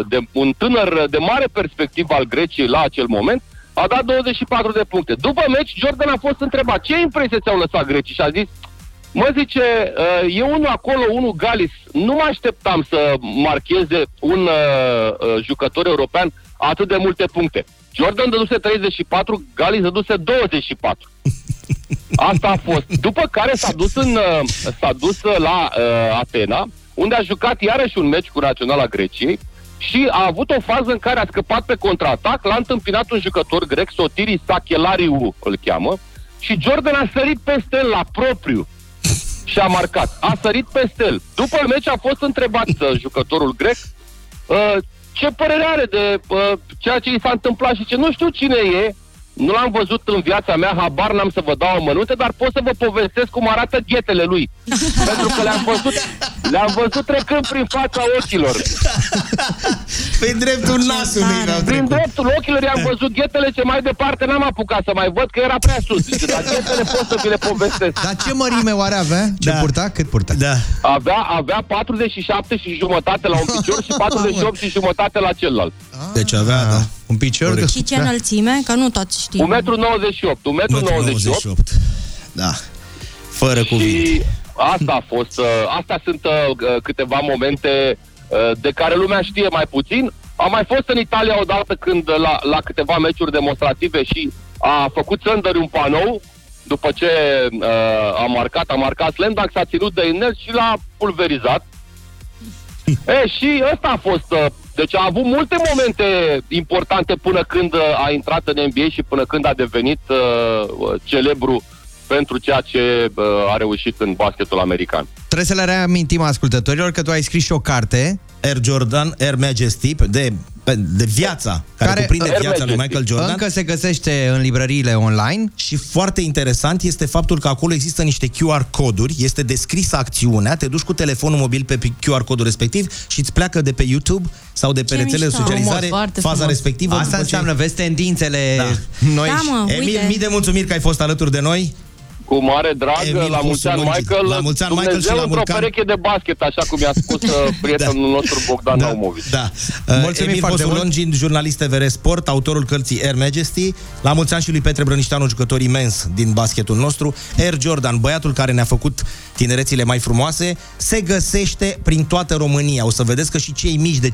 de, un tânăr de mare perspectivă al Greciei la acel moment, a dat 24 de puncte. După meci, Jordan a fost întrebat ce impresie ți-au lăsat grecii și a zis Mă zice, uh, e unul acolo, unul Galis, nu mă așteptam să marcheze un uh, uh, jucător european atât de multe puncte. Jordan dăduse 34, Galis dăduse 24. Asta a fost. După care s-a dus, în, uh, s-a dus la uh, Atena, unde a jucat iarăși un meci cu Naționala Greciei și a avut o fază în care a scăpat pe contraatac, l-a întâmpinat un jucător grec, Sotiris Sachelariu îl cheamă, și Jordan a sărit peste el la propriu și a marcat. A sărit peste el. După meci a fost întrebat uh, jucătorul grec uh, ce părere are de uh, ceea ce i s-a întâmplat și ce nu știu cine e, nu l-am văzut în viața mea, habar n-am să vă dau amănunte, dar pot să vă povestesc cum arată ghetele lui. Pentru că le-am văzut, le-am văzut trecând prin fața ochilor. Pe dreptul nasului. Prin dreptul ochilor i-am văzut ghetele ce mai departe n-am apucat să mai văd că era prea sus. Zice, dar ghetele pot să vi le povestesc. Dar ce mărime oare avea? Ce da. purta? Cât purta? Da. Avea, avea 47 și jumătate la un picior și 48 și jumătate la celălalt. Deci avea, da. Un picior? De... Și ce da. înălțime? Că nu toți știm. 1,98 m. 1,98 m. Da. Fără și cuvinte. asta a fost, uh, astea sunt uh, câteva momente uh, de care lumea știe mai puțin. Am mai fost în Italia odată când la, la câteva meciuri demonstrative și a făcut Sandări un panou după ce uh, a marcat, a marcat slam dunk, s-a ținut de inel și l-a pulverizat. e, și ăsta a fost uh, deci a avut multe momente importante până când uh, a intrat în NBA și până când a devenit uh, celebru pentru ceea ce uh, a reușit în basketul american. Trebuie să le reamintim ascultătorilor că tu ai scris și o carte Air Jordan, Air Majesty, de, de viața, care, care cuprinde Air viața Majesty. lui Michael Jordan. Încă se găsește în librăriile online. Și foarte interesant este faptul că acolo există niște QR coduri, este descrisă acțiunea, te duci cu telefonul mobil pe QR codul respectiv și îți pleacă de pe YouTube sau de pe ce rețele de socializare frumos, faza frumos. respectivă. Asta înseamnă, ce... vezi tendințele da. noi. Da, mă, Emil, uite. mii de mulțumiri că ai fost alături de noi. Cu mare drag, Emil la mulți ani, Michael. La mulți ani, Dumnezeu Michael, și la într-o Vulcan. pereche de basket, așa cum i-a spus uh, prietenul da. nostru Bogdan Da, Naumovic. da. Mulțumim Emil foarte mult. Bosulongin, jurnalist TVR Sport, autorul cărții Air Majesty. La mulți ani și lui Petre Brănișteanu, jucător imens din basketul nostru. Air Jordan, băiatul care ne-a făcut tinerețile mai frumoase, se găsește prin toată România. O să vedeți că și cei mici de 15-20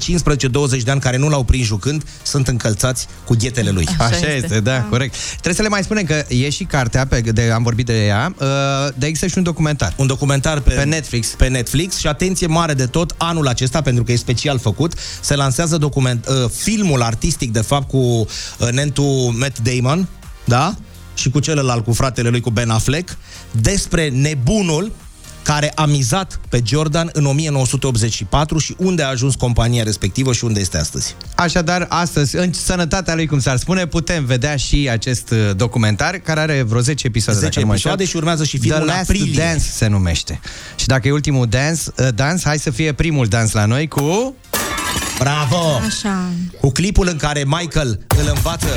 de ani care nu l-au prins jucând sunt încălțați cu ghetele lui. Așa, Așa este, este, da, corect. Trebuie să le mai spunem că e și cartea, pe, de, am vorbit de ea, uh, de există și un documentar. Un documentar pe, Pe Netflix. Pe Netflix și atenție mare de tot, anul acesta, pentru că e special făcut, se lansează document, uh, filmul artistic, de fapt, cu uh, nentul Matt Damon, da? și cu celălalt, cu fratele lui, cu Ben Affleck, despre nebunul care a mizat pe Jordan în 1984 și unde a ajuns compania respectivă și unde este astăzi. Așadar, astăzi, în sănătatea lui, cum s-ar spune, putem vedea și acest uh, documentar, care are vreo 10 episoade. 10 dacă nu mă episoade înșel. și urmează și filmul The în Last aprilie. Dance se numește. Și dacă e ultimul dance, uh, dance, hai să fie primul dans la noi cu... Bravo! Așa. Cu clipul în care Michael îl învață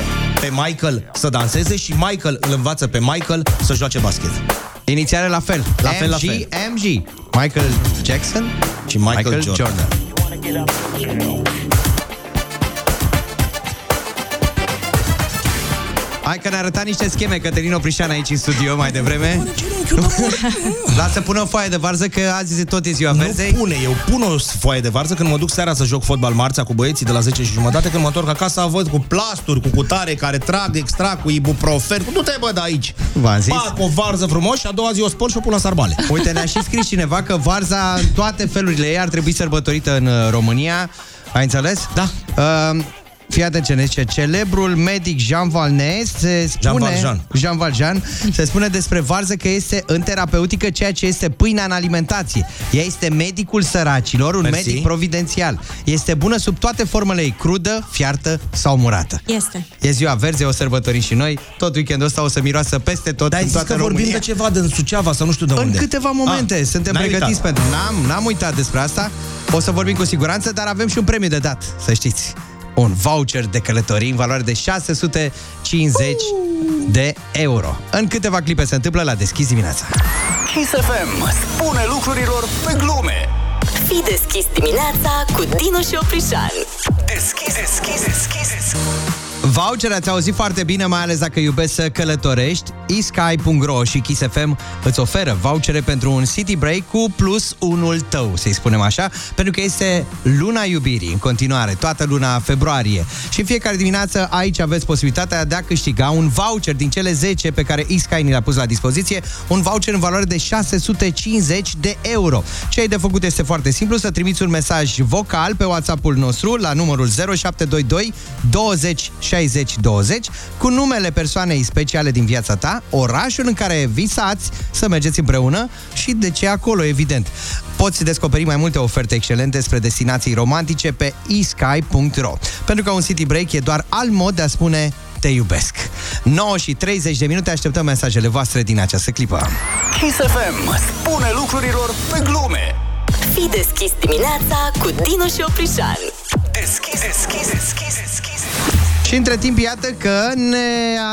pe Michael să danseze și Michael îl învață pe Michael să joace basket. Inițiale la fel. La fel, la MG, fel. MG. Michael Jackson și Michael, Michael Jordan. Jordan. Hai că ne arăta niște scheme Cătălin Oprișan aici în studio mai devreme. Lasă pună o foaie de varză că azi tot e ziua verzei. Nu pune, eu pun o foaie de varză când mă duc seara să joc fotbal marțea cu băieții de la 10 și jumătate, când mă întorc acasă văd cu plasturi, cu cutare care trag extra, cu ibuprofen, cu du-te bă de aici. V-am zis. Fac o varză frumos și a doua zi o spăl și o pun la sarbale. Uite, ne-a și scris cineva că varza în toate felurile ei ar trebui sărbătorită în uh, România. Ai înțeles? Da. Uh, Fii atent ce ne zice. Celebrul medic Jean Valnes se spune... Jean Valjean. Jean Valjean se spune despre varză că este în terapeutică ceea ce este pâinea în alimentație. Ea este medicul săracilor, un Mersi. medic providențial. Este bună sub toate formele ei, crudă, fiartă sau murată. Este. E ziua verze, o sărbătorim și noi. Tot weekendul ăsta o să miroasă peste tot Dar ai în zis toată că vorbim România. de ceva din Suceava sau nu știu de În unde. câteva momente. Ah, Suntem n-ai pregătiți uitat. pentru... N-am, n-am uitat despre asta. O să vorbim cu siguranță, dar avem și un premiu de dat, să știți. Un voucher de călătorii în valoare de 650 de euro. În câteva clipe se întâmplă la Deschis dimineața. Kiss FM spune lucrurilor pe glume. Fii deschis dimineața cu Dinu și Oprișan. Deschis, deschis, deschis, deschis. Voucher ați auzit foarte bine, mai ales dacă iubești să călătorești. eSky.ro și Kiss FM îți oferă vouchere pentru un city break cu plus unul tău, să-i spunem așa, pentru că este luna iubirii în continuare, toată luna februarie. Și în fiecare dimineață aici aveți posibilitatea de a câștiga un voucher din cele 10 pe care eSky ni le-a pus la dispoziție, un voucher în valoare de 650 de euro. Ce ai de făcut este foarte simplu, să trimiți un mesaj vocal pe WhatsApp-ul nostru la numărul 0722 20 60 20 cu numele persoanei speciale din viața ta, orașul în care visați să mergeți împreună și de ce acolo, evident. Poți descoperi mai multe oferte excelente spre destinații romantice pe esky.ro Pentru că un city break e doar alt mod de a spune te iubesc. 9 și 30 de minute așteptăm mesajele voastre din această clipă. Kiss FM spune lucrurilor pe glume. Fii deschis dimineața cu Dinu și Oprișan. Deschis, deschis, deschis, deschis. Și între timp, iată că ne,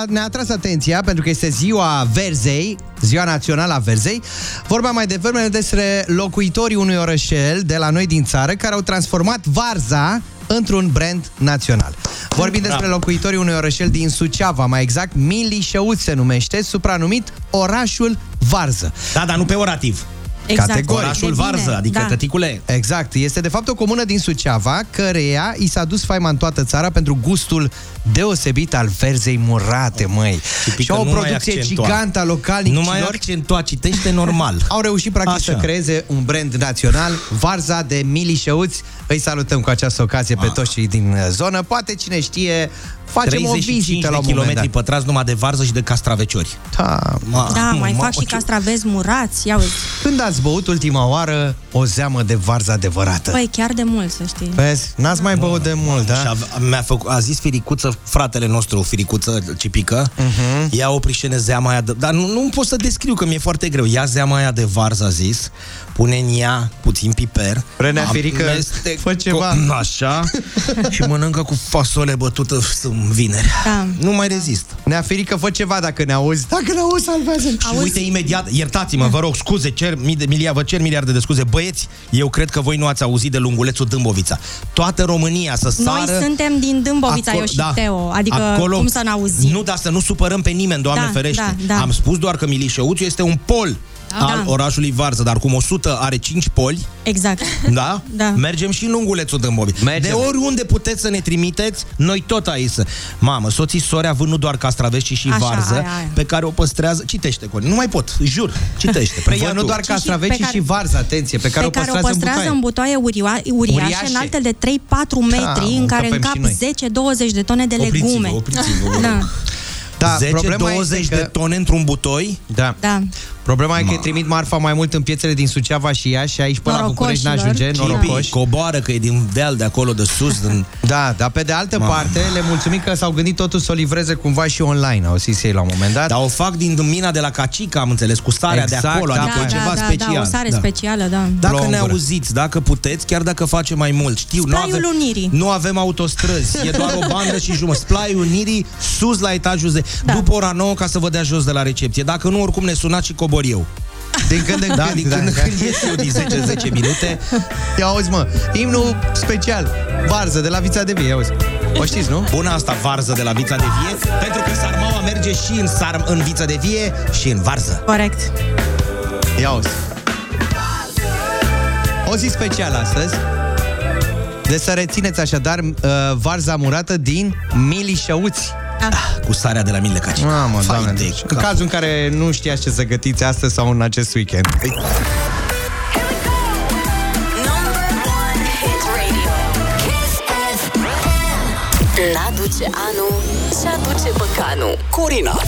ne-a atras atenția, pentru că este ziua Verzei, ziua națională a Verzei. Vorba mai devreme despre locuitorii unui orășel de la noi din țară care au transformat Varza într-un brand național. Vorbim despre locuitorii unui orășel din Suceava, mai exact Milișăuț se numește, supranumit orașul Varză. Da, dar nu pe orativ. Exact. Categoric. Orașul De bine, Varză, adică da. tăticule. Exact. Este de fapt o comună din Suceava, căreia i s-a dus faima în toată țara pentru gustul deosebit al verzei murate, măi. Și au o nu mai producție accentua. gigantă a localnicilor. Nu mai accentua, citește normal. Au reușit practic Așa. să creeze un brand național, Varza de Mili Șeuți. Îi salutăm cu această ocazie pe toți cei din uh, zonă. Poate cine știe, facem o 35 vizită de la un moment kilometri dat. pătrați numai de varză și de castraveciori. Da. Ma, Da, mai ma- fac și ce- castravezi murați. Ia uite. Când ați băut ultima oară o zeamă de varză adevărată? Păi, chiar de mult, să știi. Vezi? N-ați mai băut de mult, da? Și a, mi-a făcut, a zis Firicuță, fratele nostru, Firicuță Cipică, uh-huh. ia o prișene zeama aia de... Dar nu, nu pot să descriu, că mi-e foarte greu. Ia zeama aia de varză, a zis, pune în ea puțin piper. Renea Firică, amestec- fă ceva. Așa. și mănâncă cu fasole bătută în vineri. Da. Nu mai rezist. Ne-a ferit că fă ceva dacă ne auzi. Dacă ne auzi, salvează Și uite imediat, iertați-mă, vă rog, scuze, cer mii de milia, vă cer miliarde de scuze. Băieți, eu cred că voi nu ați auzit de lungulețul Dâmbovița. Toată România să Noi sară... suntem din Dâmbovița, eu și Teo. Adică, cum să n-auzim? Nu, dar să nu supărăm pe nimeni, Doamne Da, ferește. da, da. Am spus doar că Milișăuțiu este un pol Da. al Da. orașului Varză, dar cum 100 are 5 poli, Exact. da? Da. Mergem și în lungulețul Dâmbovița. Mergem. De oriunde puteți să ne trimiteți, noi tot aici să... Mamă, soții sori având nu doar castraveți, ci și Așa, varză, aia, aia. pe care o păstrează... Citește, Cori, nu mai pot, jur, citește. Păi Preia nu tu. doar și castraveți, pe ci care- și varză, atenție, pe care, pe care o păstrează, păstrează în în butoaie. butoaie uriașe, uriașe, Uriașe. înalte de 3-4 metri, în care încăpem încap și noi. 10-20 de tone de Opriți-vă, legume. opriți-vă, vă rog. da. Da, 10-20 problema este că- de tone într-un butoi? Da. Da. Problema e că trimit marfa mai mult în piețele din Suceava și Iași și aici până la București n-ajunge, norocoși. Coboară că e din deal de acolo de sus. Din... Da, dar pe de altă Mamă. parte le mulțumim că s-au gândit totul să o livreze cumva și online, au zis ei la un moment dat. Dar o fac din mina de la Cacica, am înțeles, cu starea de Exact, acolo, da, adică da, ceva da, special. Da, o sare Da. specială, da. Dacă Plouă ne în gură. auziți, dacă puteți, chiar dacă face mai mult, știu, nu Splaiul avem, Unirii. nu avem autostrăzi, e doar o bandă și jumătate. Splaiul Unirii, sus la etajul 10, Da. după ora 9 ca să vă dea jos de la recepție. Dacă nu, oricum ne sunați și cobor eu. Din când în Da, când, din când în când ies eu din 10-10 minute. Ia auzi, mă, imnul special, Varză, de la Vița de Vie, auzi. O știți, nu? Bună asta, varză de la Vița de Vie, pentru că sarmaua merge și în, sar, în Vița de Vie și în varză. Corect. Ia auzi. O zi specială astăzi. De să rețineți așadar uh, varza murată din Milișăuți. Cu sarea de la mine Cacica. Mamă, Fai doamne, de deci, în cap. cazul în care nu știați ce să gătiți astăzi sau în acest weekend. N-aduce anul și aduce băcanul. Corina.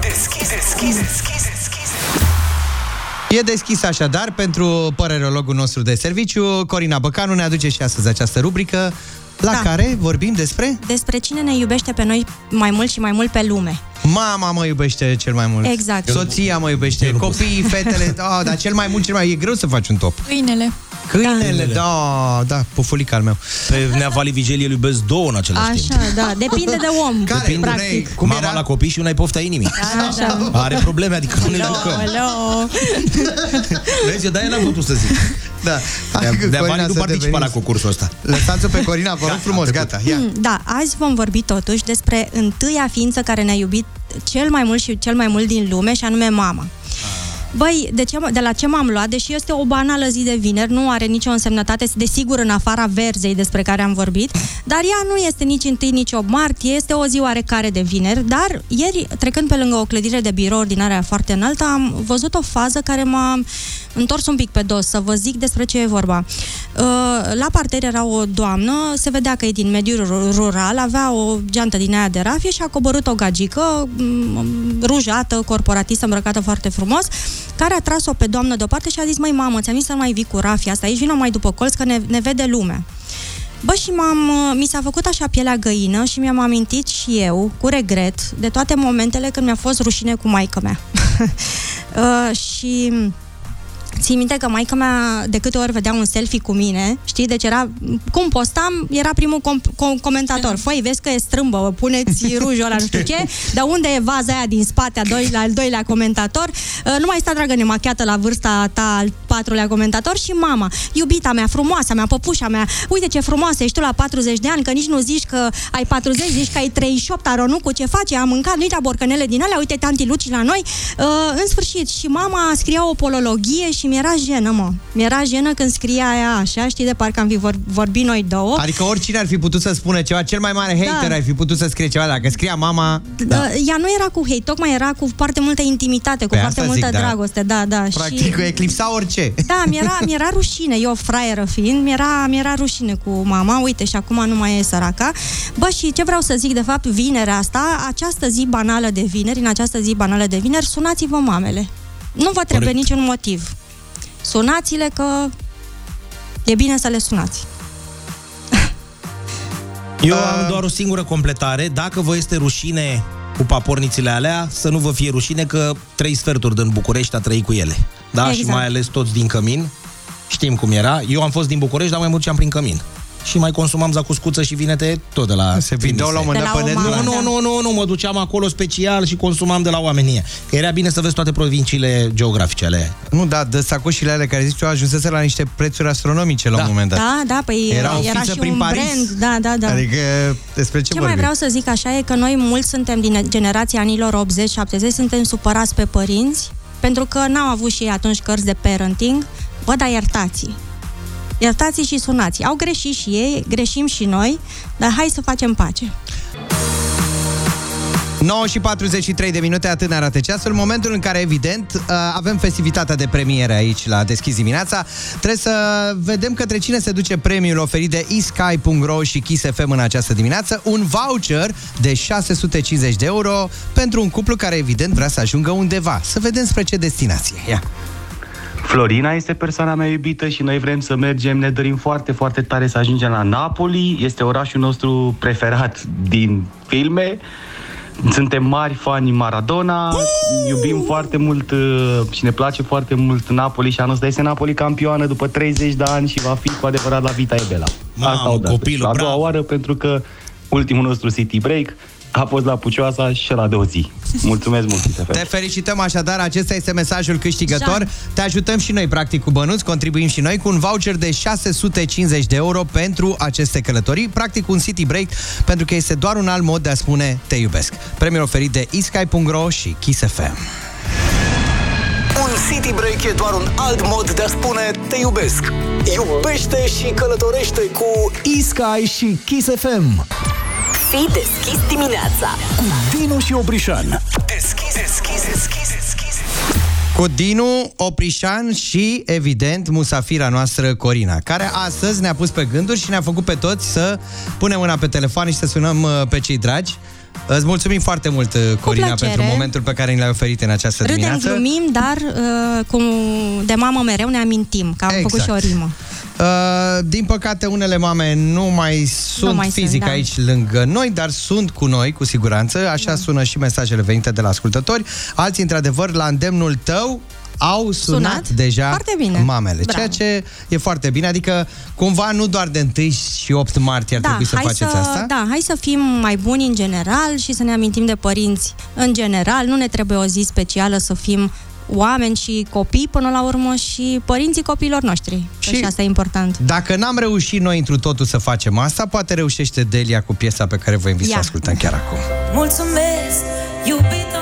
Deschis, deschis, deschis, deschis. E deschis așadar pentru părerologul nostru de serviciu. Corina Băcanu ne aduce și astăzi această rubrică la Da. care vorbim despre Despre cine ne iubește pe noi mai mult și mai mult pe lume. Mama mă iubește cel mai mult. Exact. Soția mă iubește, copiii, fetele, da, dar cel mai mult, cel mai... E greu să faci un top. Câinele. Câinele, da, da, pufulica al meu. Pe Neavali Vigelie îl iubesc două în același timp. Așa, da. Depinde de om, Depinde practic. cum Mama la copii și una e pofta inimii. Așa. Are probleme, adică nu ne jucăm. Hello. Vezi, eu de-aia n-am putut să zic. Da. De, de Corina, nu să participa la deveniți. concursul ăsta. Lăsați-o pe Corina, vă rog frumos, gata, ia. Mm, Da, azi vom vorbi totuși despre întâia ființă care ne-a iubit cel mai mult și cel mai mult din lume, și anume mama. Băi, de, ce, de la ce m-am luat? Deși este o banală zi de vineri, nu are nicio însemnătate, desigur, în afara verzei despre care am vorbit, dar ea nu este nici 1 nici 8 martie, este o zi oarecare de vineri, dar ieri, trecând pe lângă o clădire de birou ordinare foarte înaltă, am văzut o fază care m-a întors un pic pe dos, să vă zic despre ce e vorba. Uh, La parter era o doamnă, se vedea că e din mediul ru- rural, avea o geantă din aia de rafie și a coborât o gagică m, rujată, corporatistă, îmbrăcată foarte frumos, care a tras-o pe doamnă deoparte și a zis, măi mamă, ți-am zis să nu mai vii cu rafia asta aici, vină mai după colț că ne, ne vede lumea. Bă, și m-am, mi s-a făcut așa pielea găină și mi-am amintit și eu, cu regret, de toate momentele când mi-a fost rușine cu maică mea. uh, și Ții minte că maica mea de câte ori vedea un selfie cu mine, știi, deci era, cum postam, era primul com- com- comentator. Făi, vezi că e strâmbă, puneți rujul ăla, nu știu ce, dar unde e vaza aia din spate, a doilea, al doilea comentator? Uh, Nu mai sta, dragă, nemachiată la vârsta ta, al patrulea comentator și mama, iubita mea, frumoasa mea, păpușa mea, uite ce frumoasă ești tu la 40 de ani, că nici nu zici că ai 40, zici că ai 38, Aronucu, ce face? Am mâncat nici borcanele din alea, uite tanti Luci la noi. Uh, în sfârșit, și mama scria o polologie și mi-era jenă, mă. Mi-era jenă când scria aia așa, știi, de parcă am fi vor- vorbit noi două. Adică oricine ar fi putut să spună ceva, cel mai mare hater Da. ar fi putut să scrie ceva, dacă scria mama... Da. Ea nu era cu hate, tocmai era cu foarte multă intimitate, cu Păi foarte asta multă zic, da. dragoste, da, da. Practic, și... eclipsa orice. Da, mi-era, mi-era rușine, eu fraieră fiind, mi-era, mi-era rușine cu mama, uite, și acum nu mai e săraca. Bă, și ce vreau să zic, de fapt, vinerea asta, această zi banală de vineri, în această zi banală de vineri, sunați-vă mamele. Nu vă trebuie Corect. niciun motiv. Sunați-le că e bine să le sunați. Eu am doar o singură completare. Dacă vă este rușine cu papornițele alea, să nu vă fie rușine că trei sferturi din București a trăit cu ele. Da? Și Exact. mai ales toți din Cămin. Știm cum era. Eu am fost din București, dar mai mult am prin Cămin. Și mai consumam zacuscuță și vinete tot de la Se vindeau la un moment De dat la pe o net. mamă. Nu, Da. nu, nu, nu, nu, mă duceam acolo special și consumam de la oamenii ăia. Că era bine să vezi toate provinciile geografice ale Nu, da, de sacoșile alea care zici tu ajunsese la niște prețuri astronomice la Da. un moment dat. Da, da, păi Era era, o era fiță și prin un Paris. brand, da, da, da. Adică despre ce, Ce vorbim? mai vreau să zic așa e că noi mulți suntem din generația anilor 80-70, suntem supărați pe părinți, pentru că n-au avut și ei atunci cărți de parenting. Bă, dar iertați Iertați și sunați. Au greșit și ei, greșim și noi, dar hai să facem pace. 9 și 43 de minute, atât ne arată ceasul. Momentul în care, evident, uh, avem festivitatea de premiere aici la Deschis dimineața. Trebuie să vedem către cine se duce premiul oferit de eSky.ro și Kiss FM în această dimineață. Un voucher de 650 de euro pentru un cuplu care, evident, vrea să ajungă undeva. Să vedem spre ce destinație. Ia! Florina este persoana mea iubită și noi vrem să mergem, ne dorim foarte, foarte tare să ajungem la Napoli. Este orașul nostru preferat din filme. Suntem mari fani Maradona, iubim foarte mult uh, și ne place foarte mult Napoli și anul ăsta este Napoli campioană după 30 de ani și va fi cu adevărat la Vita Ebela. Mamă, odată. copilul, Și a doua bravo. oară pentru că ultimul nostru city break a fost la Pucioasa și la de o zi. Mulțumesc mult, Kiss FM. Te felicităm așadar, acesta este mesajul câștigător. Te ajutăm și noi, practic, cu bănuți, contribuim și noi cu un voucher de 650 de euro pentru aceste călătorii, practic un city break, pentru că este doar un alt mod de a spune te iubesc. Premiul oferit de isky.ro și Kiss FM. Un city break e doar un alt mod de a spune te iubesc. Iubește și călătorește cu eSky și Kiss FM. Fii deschis dimineața Cu Dinu și Oprișan. Deschis, deschis, deschis, deschis. Cu Dinu, Oprișan și, evident, musafira noastră Corina, care astăzi ne-a pus pe gânduri și ne-a făcut pe toți să punem mâna pe telefon și să sunăm uh, pe cei dragi. Îți mulțumim foarte mult, uh, Corina, plăcere. pentru momentul pe care ni l-ai oferit în această Râdem, dimineață. glumim, dar uh, cum de mamă mereu ne amintim că am Exact. făcut și o rimă. Uh, din păcate, unele mame nu mai sunt mai sunt, fizic da. aici lângă noi, dar sunt cu noi, cu siguranță. Așa Da. sună și mesajele venite de la ascultători. Alții, într-adevăr, la îndemnul tău, au sunat, Sunat? deja Foarte bine. mamele, Bravo. ceea ce e foarte bine, adică cumva nu doar de 1 și 8 martie ar Da, trebui să hai faceți să, asta. da, hai să fim mai buni în general și să ne amintim de părinți în general. Nu ne trebuie o zi specială să fim oameni și copii până la urmă și părinții copiilor noștri. Și, și asta e important. Dacă n-am reușit noi întru totul să facem asta, poate reușește Delia cu piesa pe care vă invit să o Ia. ascultăm chiar acum. Mulțumesc, iubită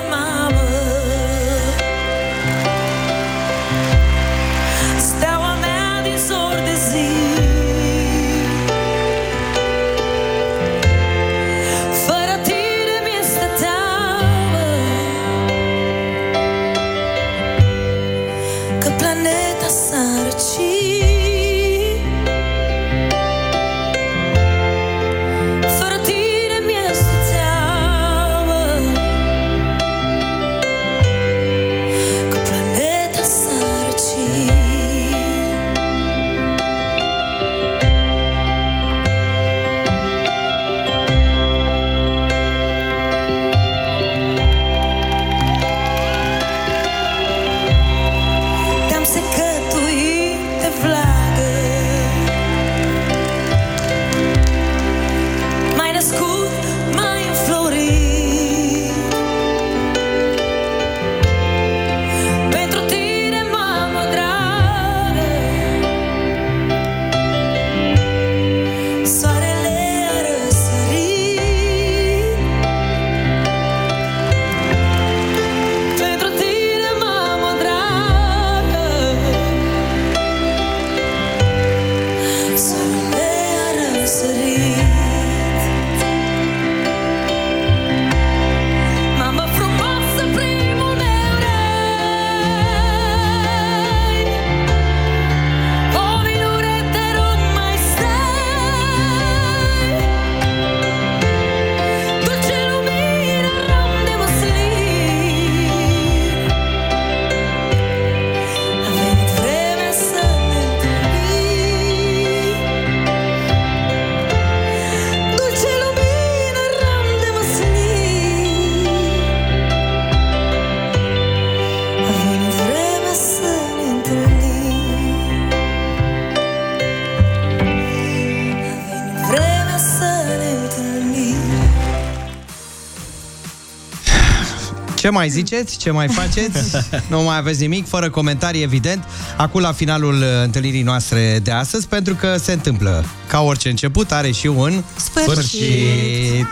mai ziceți? Ce mai faceți? nu mai aveți nimic, fără comentarii, evident. Acum la finalul uh, întâlnirii noastre de astăzi, pentru că se întâmplă. Ca orice început, are și un Sfârșit.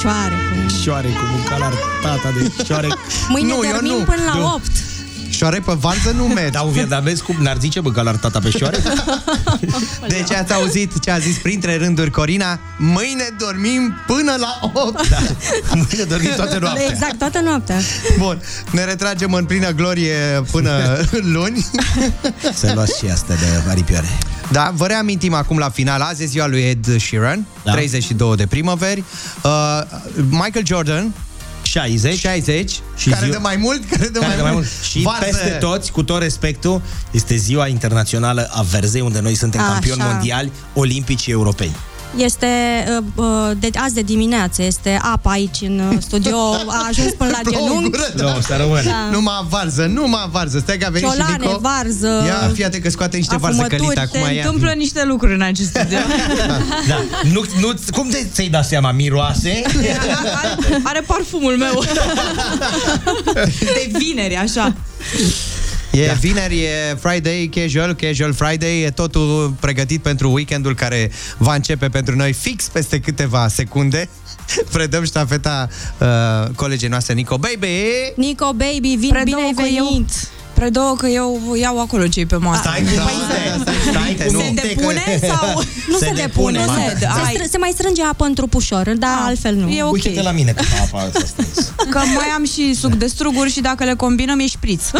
Șoare. Șoare cu un calar tata de șoare. Mâine Nu, eu dormim nu. până la Nu. 8. Șoare pe varză nu merge. Da, un vietnamez cum n-ar zice, bă, că l-ar tata pe șoare? Deci ați auzit ce a zis printre rânduri Corina? Mâine dormim până la 8. Da. Mâine dormim toată noaptea. Exact, toată noaptea. Bun, ne retragem în plină glorie până luni. Să luați și asta de aripioare. Da, vă reamintim acum la final, azi e ziua lui Ed Sheeran, da. 32 de primăveri. Uh, Michael Jordan, 60. 60. Și care ziua- dă mai mult, care dă Care mai, de mai mult. mult. Și peste toți, cu tot respectul, este ziua internațională a verzei, unde noi suntem Așa. campioni mondiali, olimpici și europeni. Este uh, uh, de, azi de dimineață, este apa aici în uh, studio, a ajuns până la Două genunchi. gură, da. Nu, să rămână. Da. Numai varză, numai varză. Stai că a venit și Ciolane, Nico. varză, Ia, fii atent că scoate niște varză afumături, călită acum Se ea. întâmplă niște lucruri în acest studio. Da. Nu, nu, cum de ți-ai dat seama? Miroase? Are, are parfumul meu. De vineri, așa. E da. vineri, e Friday, casual, casual Friday, e totul pregătit pentru weekendul care va începe pentru noi fix peste câteva secunde. Predăm ștafeta uh, colegii noastre Nico Baby. Nico Baby, vin Predouă bine ai că eu- venit. Predouă că eu iau acolo cei pe masă. Stai cu minte, stai cu Se minte depune că- sau... Nu se, depune, ba, se, da. se, str- se mai strânge apă într-un pușor, dar altfel nu. E ok. Uite-te la mine cât apa asta strâns. Că mai am și suc de struguri și dacă le combinăm e șpriț.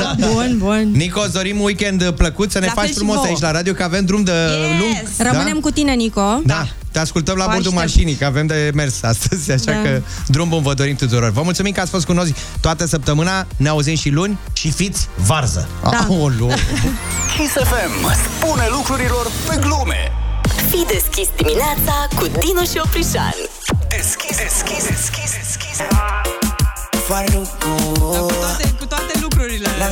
Da. Bun, bun. Nico, îți dorim un weekend plăcut, să ne La fel faci și frumos vouă. aici la radio, că avem drum de lung. Rămânem cu tine, Nico. Da. Te ascultăm la Vă bordul aștept. mașinii, că avem de mers astăzi, așa Da. că drum bun vă dorim tuturor. Vă mulțumim că ați fost cu noi toată săptămâna, ne auzim și luni. Și fiți varză. Da. Aoleu. Kiss FM spune lucrurilor pe glume. Fii deschis dimineața cu Dinu și Oprișan. Deschis, deschis, deschis, deschis. Cu toate, cu toate lucrurile.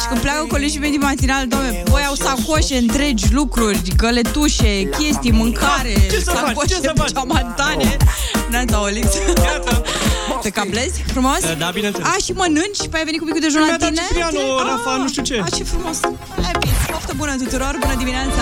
Și când pleacă colegii mei din matinal, doamne, voi au sacoșe întregi, lucruri, găletușe, chestii, mâncare, Ce să faci? sacoșe Ce să faci? geamantane. Neața, Olix. Te cablezi frumos? Da, bineînțeles. A, și mănânci? Păi ai venit cu micul dejun la Mi-a dat tine? Ciprianu, Ah, Rafa, nu știu ce. A, ce frumos. Hai, bine, poftă bună tuturor, bună dimineața.